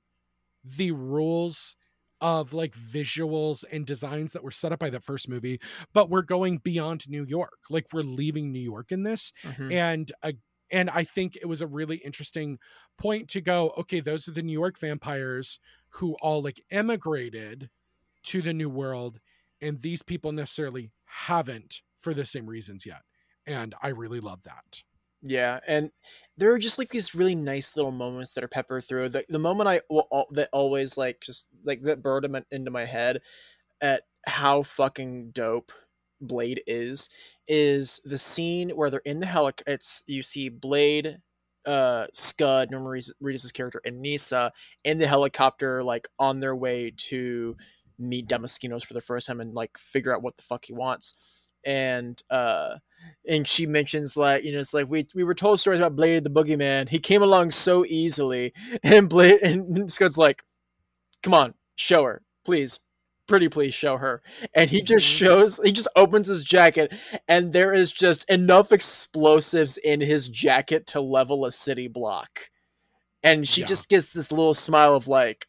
the rules of like visuals and designs that were set up by that first movie but we're going beyond new york like we're leaving new york in this Mhm. and uh, and i think it was a really interesting point to go okay those are the new york vampires who all like emigrated to the new world and these people necessarily haven't for the same reasons yet and i really love that Yeah, and there are just like these really nice little moments that are peppered through. The, the moment I will al- that always like just like that in- into my head at how fucking dope Blade is is the scene where they're in the helic. It's you see Blade, uh, Scud, Norman Reedus- Reedus' character, and Nyssa in the helicopter, like on their way to meet Damaskinos for the first time and like figure out what the fuck he wants. And uh and she mentions like you know it's like we we were told stories about Blade the Boogeyman. He came along so easily, and Blade and Scud's like, "Come on, show her, please, pretty please show her." And he just Mhm. shows, he just opens his jacket, and there is just enough explosives in his jacket to level a city block. And she Yeah. just gets this little smile of like,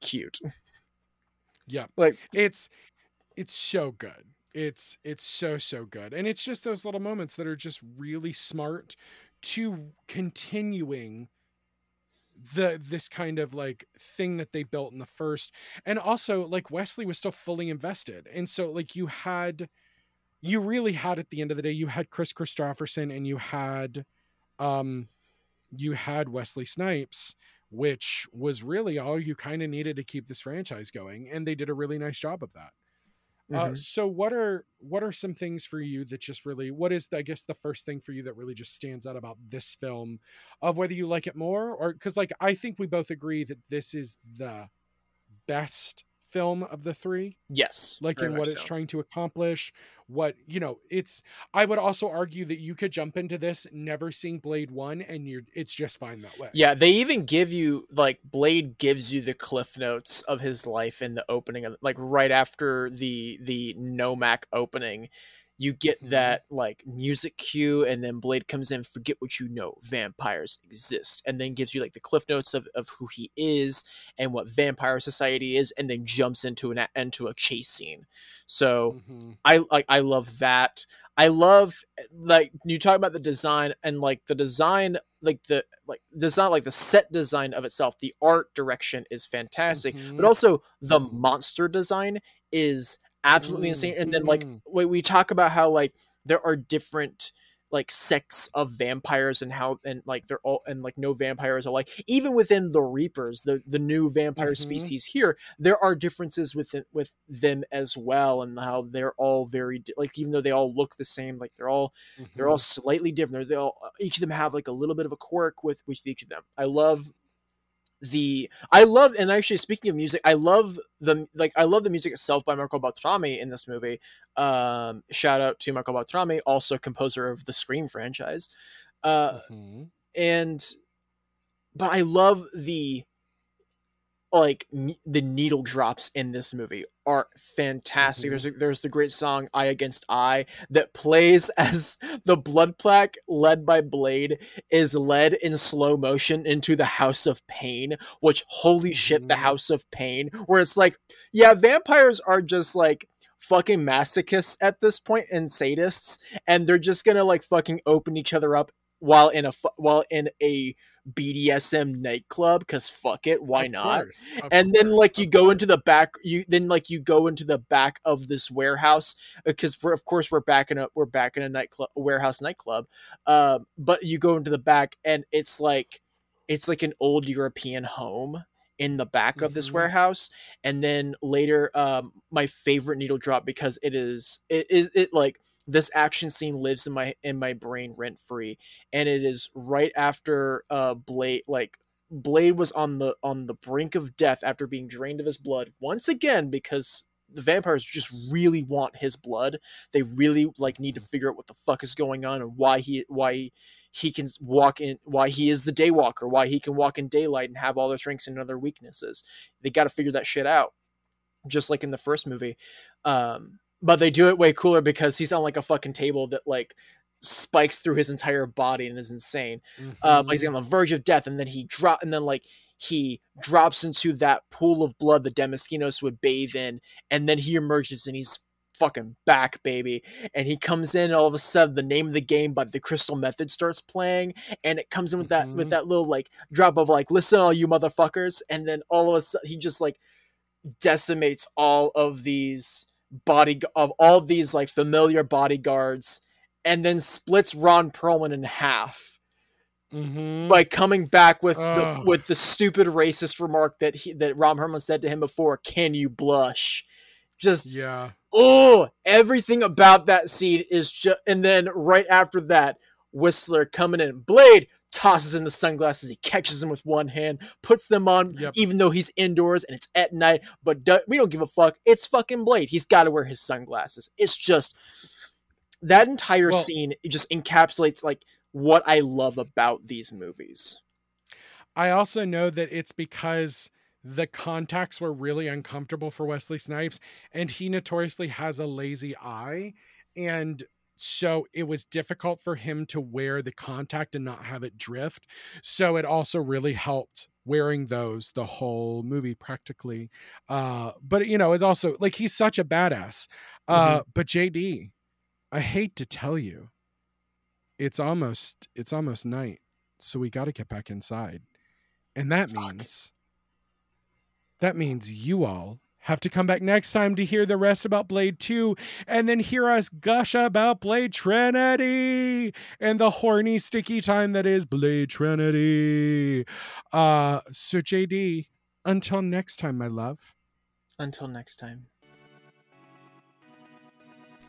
cute. yeah Like, it's it's so good it's it's so so good and it's just those little moments that are just really smart to continuing the this kind of like thing that they built in the first and also like wesley was still fully invested and so like you had you really had at the end of the day you had Kris Kristofferson and you had um you had wesley snipes which was really all you kind of needed to keep this franchise going and they did a really nice job of that uh, mhm. so what are what are some things for you that just really what is I guess the first thing for you that really just stands out about this film of whether you like it more or because like I think we both agree that this is the best film of the three yes, like in what it's trying to accomplish what you know it's i would also argue that you could jump into this never seeing blade one and you're it's just fine that way Yeah, they even give you like Blade gives you the cliff notes of his life in the opening of like right after the the Nomak opening. You get that like music cue and then Blade comes in, forget what you know, vampires exist, and then gives you like the cliff notes of, of who he is and what vampire society is, and then jumps into an into a chase scene. So Mhm. I like I love that. I love like you talk about the design and like the design like the like design like the set design of itself the art direction is fantastic Mhm. but also the monster design is absolutely insane and then like Mhm. we, we talk about how like there are different like sects of vampires and how and like they're all and like no vampires are like even within the reapers the the new vampire Mhm. species here there are differences within with them as well and how they're all very like even though they all look the same like they're all they're all Mhm. slightly different they're, they all each of them have like a little bit of a quirk with with each of them i love the i love and actually speaking of music i love the like i love the music itself by marco beltrami in this movie um shout out to marco beltrami also composer of the scream franchise uh Mhm. and but i love the like m- the needle drops in this movie are fantastic. Mhm. There's a, there's the great song "Eye Against Eye" that plays as the Blood Pack led by Blade is led in slow motion into the House of Pain. Which holy shit, the Mhm. House of Pain, where it's like, yeah, vampires are just like fucking masochists at this point and sadists, and they're just gonna like fucking open each other up while in a while in a BDSM nightclub because fuck it, why Of not? course, and then like you go course. into the back you then like you go into the back of this warehouse because we're of course we're back in a we're back in a nightclub warehouse nightclub um but you go into the back and it's like it's like an old european home in the back of this Mhm. warehouse and then later um my favorite needle drop because it is it is it, like this action scene lives in my in my brain rent free and it is right after uh blade like blade was on the on the brink of death after being drained of his blood once again because the vampires just really want his blood. They really like need to figure out what the fuck is going on and why he why he can walk in why he is the daywalker why he can walk in daylight and have all their strengths and other weaknesses. They got to figure that shit out. Just like in the first movie um but they do it way cooler because he's on like a fucking table that like spikes through his entire body and is insane uh, Mhm. like he's on the verge of death, and then he drop, and then like he drops into that pool of blood the Damaskinos would bathe in, and then he emerges and he's fucking back, baby. And he comes in, and all of a sudden, the name of the game by the Crystal Method starts playing, and it comes in with that with Mhm. that little like drop of like, listen, all you motherfuckers, and then all of a sudden he just like decimates all of these body of all these like familiar bodyguards and then splits Ron Perlman in half Mhm. by coming back with the, with the stupid racist remark that he that Ron Perlman said to him before, "Can you blush?" Just yeah. oh, everything about that scene is just. And then right after that, Whistler coming in, Blade tosses him the sunglasses. He catches them with one hand, puts them on, Yep. even though he's indoors and it's at night. But do- we don't give a fuck. It's fucking Blade. He's got to wear his sunglasses. It's just that entire Well- scene. It just encapsulates like what I love about these movies. I also know that it's because the contacts were really uncomfortable for Wesley Snipes, and he notoriously has a lazy eye. And so it was difficult for him to wear the contact and not have it drift. So it also really helped wearing those the whole movie practically. Uh, but you know, it's also like he's such a badass. Uh, but JD, I hate to tell you, it's almost it's almost night, so we got to get back inside. And that Fuck. means that means you all have to come back next time to hear the rest about Blade 2 and then hear us gush about Blade Trinity and the horny sticky time that is Blade Trinity. Uh so JD, until next time, my love. Until next time.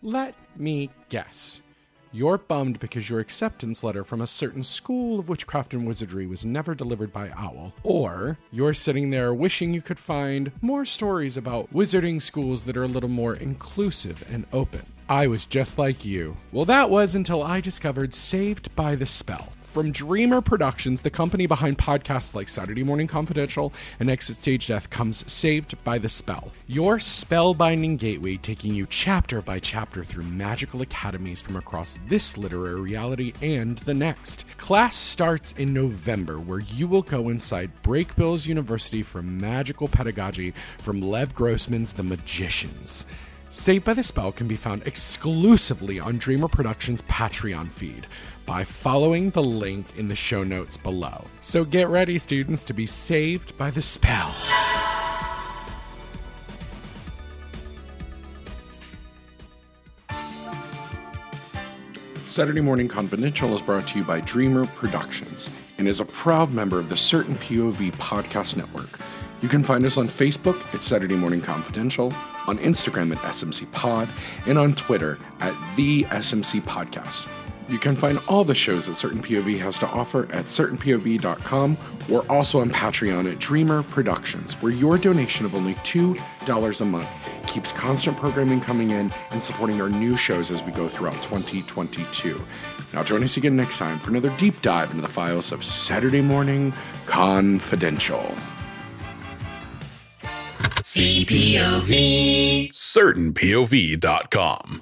Let me guess. You're bummed because your acceptance letter from a certain school of witchcraft and wizardry was never delivered by Owl. Or you're sitting there wishing you could find more stories about wizarding schools that are a little more inclusive and open. I was just like you. Well, that was until I discovered Saved by the Spell. From Dreamer Productions, the company behind podcasts like Saturday Morning Confidential and Exit Stage Death, comes Saved by the Spell. Your spellbinding gateway taking you chapter by chapter through magical academies from across this literary reality and the next. Class starts in November, where you will go inside Brakebills University for magical pedagogy from Lev Grossman's The Magicians. Saved by the Spell can be found exclusively on Dreamer Productions' Patreon feed by following the link in the show notes below. So get ready, students, to be saved by the spell. Saturday Morning Confidential is brought to you by Dreamer Productions and is a proud member of the Certain POV Podcast Network. You can find us on Facebook at Saturday Morning Confidential, on Instagram at SMC Pod, and on Twitter at The SMC Podcast. You can find all the shows that Certain POV has to offer at certainpov.com or also on Patreon at Dreamer Productions, where your donation of only $2 a month keeps constant programming coming in and supporting our new shows as we go throughout 2022. Now, join us again next time for another deep dive into the files of Saturday Morning Confidential. CPOV. CertainPOV.com.